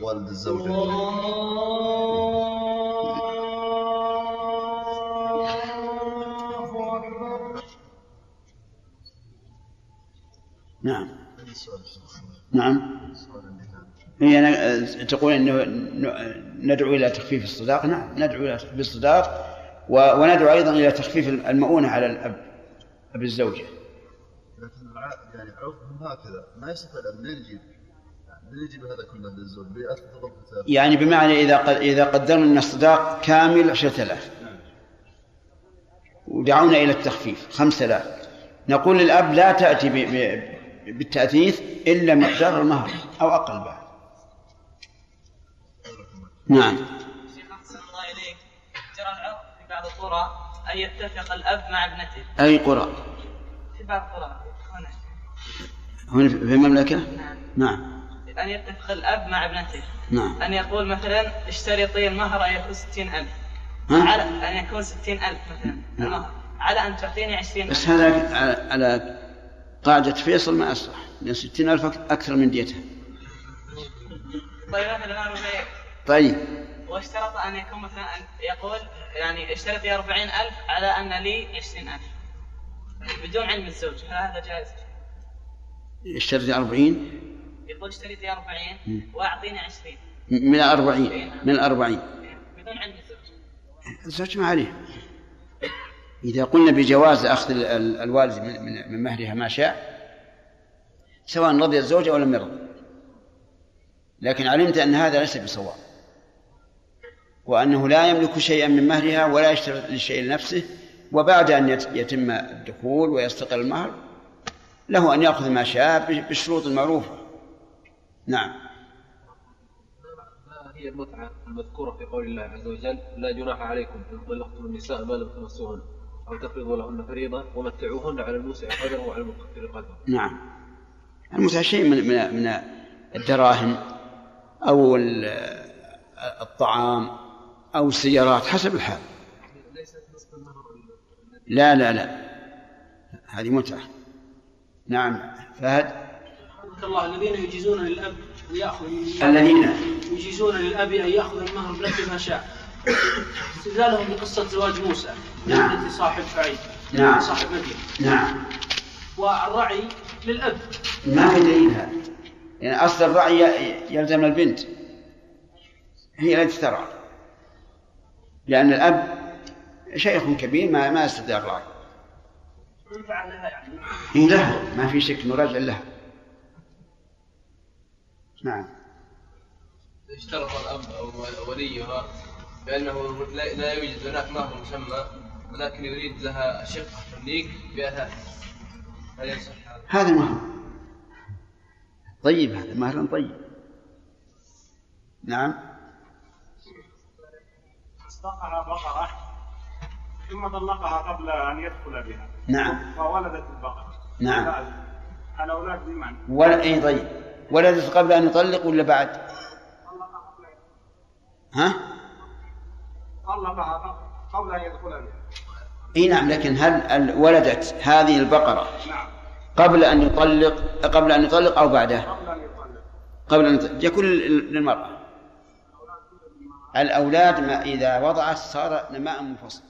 والد الزوجة. نعم. نعم. هي أنا تقول إنه ندعو إلى تخفيف الصداق. نعم ندعو إلى تخفيف الصداق وندعو أيضا إلى تخفيف المؤونة على الأب أب الزوجة. لكن يعني عرفهم هكذا. ما يستطيع منين يجيب؟ منين يجيب هذا كله للزوج؟ يعني بمعنى إذا إذا قدرنا أن الصداق كامل 10000 ودعونا إلى التخفيف 5000 نقول للأب لا تأتي بالتأثيث إلا مقدار المهر أو أقل بعد. نعم. جرى العرف في بعض القرى أن يتفق الأب مع ابنته. أي قرى؟ في بعض القرى هنا. هنا في المملكة؟ نعم. نعم. أن يتفق الأب مع ابنته. نعم. أن يقول مثلا اشترطي المهر أن يكون ستين ألف. على أن يكون ستين ألف مثلا نعم. المهر. على أن تعطيني عشرين بس هذا على قاعدة فيصل ما أصلح لأن ستين ألف أكثر من ديتها. طيب مثلا طيب. واشترط أن يكون مثلا يقول يعني اشترط لي أربعين ألف على أن لي عشرين ألف. بدون علم الزوج هل هذا جائز؟ اشترط لي أربعين؟ يقول اشتريت أربعين وأعطيني عشرين. من الأربعين من الأربعين. بدون علم الزوج. الزوج ما عليه. إذا قلنا بجواز أخذ الوالد من مهرها ما شاء سواء رضي الزوج أو لم يرضى لكن علمت أن هذا ليس بصواب. وأنه لا يملك شيئا من مهرها ولا يشترط للشيء لنفسه وبعد أن يتم الدخول ويستقر المهر له أن يأخذ ما شاء بالشروط المعروفة. نعم. ما هي المتعة المذكورة في قول الله عز وجل لا جناح عليكم إن طلقتم النساء ما لم تمسوهن. أو تفرضوا لهن فريضة ومتعوهن على الموسع قدره وعلى المقتر قدره. نعم. الموسع شيء من من من الدراهم أو الطعام أو السيارات حسب الحال. لا لا لا. هذه متعة. نعم. فهد؟ الله الذين يجيزون للأب أن يأخذ الذين؟ يجيزون للأب أن يأخذ المهر بنفس ما شاء. استدلالهم بقصة زواج موسى نعم. صاحب شعيب نعم. صاحب مدين. نعم. والرعي للأب. ما في دليل هذا. يعني أصل الرعي يلزم البنت. هي التي ترعى لأن الأب شيخ كبير ما ما يستطيع الرعي. لها يعني هي لها ما في شك مراجع لها نعم. اشترط الأب أو وليها بأنه لا يوجد هناك مهر مسمى ولكن يريد لها شقة تمليك بأثاث. هل يصح؟ هذا مهر طيب هذا مهر طيب. نعم. استقر بقرة ثم طلقها قبل أن يدخل بها. نعم. فولدت البقرة. نعم. الأولاد بمن؟ ولا اي طيب. ولدت قبل أن يطلق ولا بعد؟ ها؟ طلقها قبل أن يدخل بها إي نعم لكن هل ولدت هذه البقرة نعم. قبل أن يطلق قبل أن يطلق أو بعده؟ قبل أن يطلق. قبل أن يطلق يكون لل- للمرأة. الأولاد ما إذا وضعت صار نماء منفصل.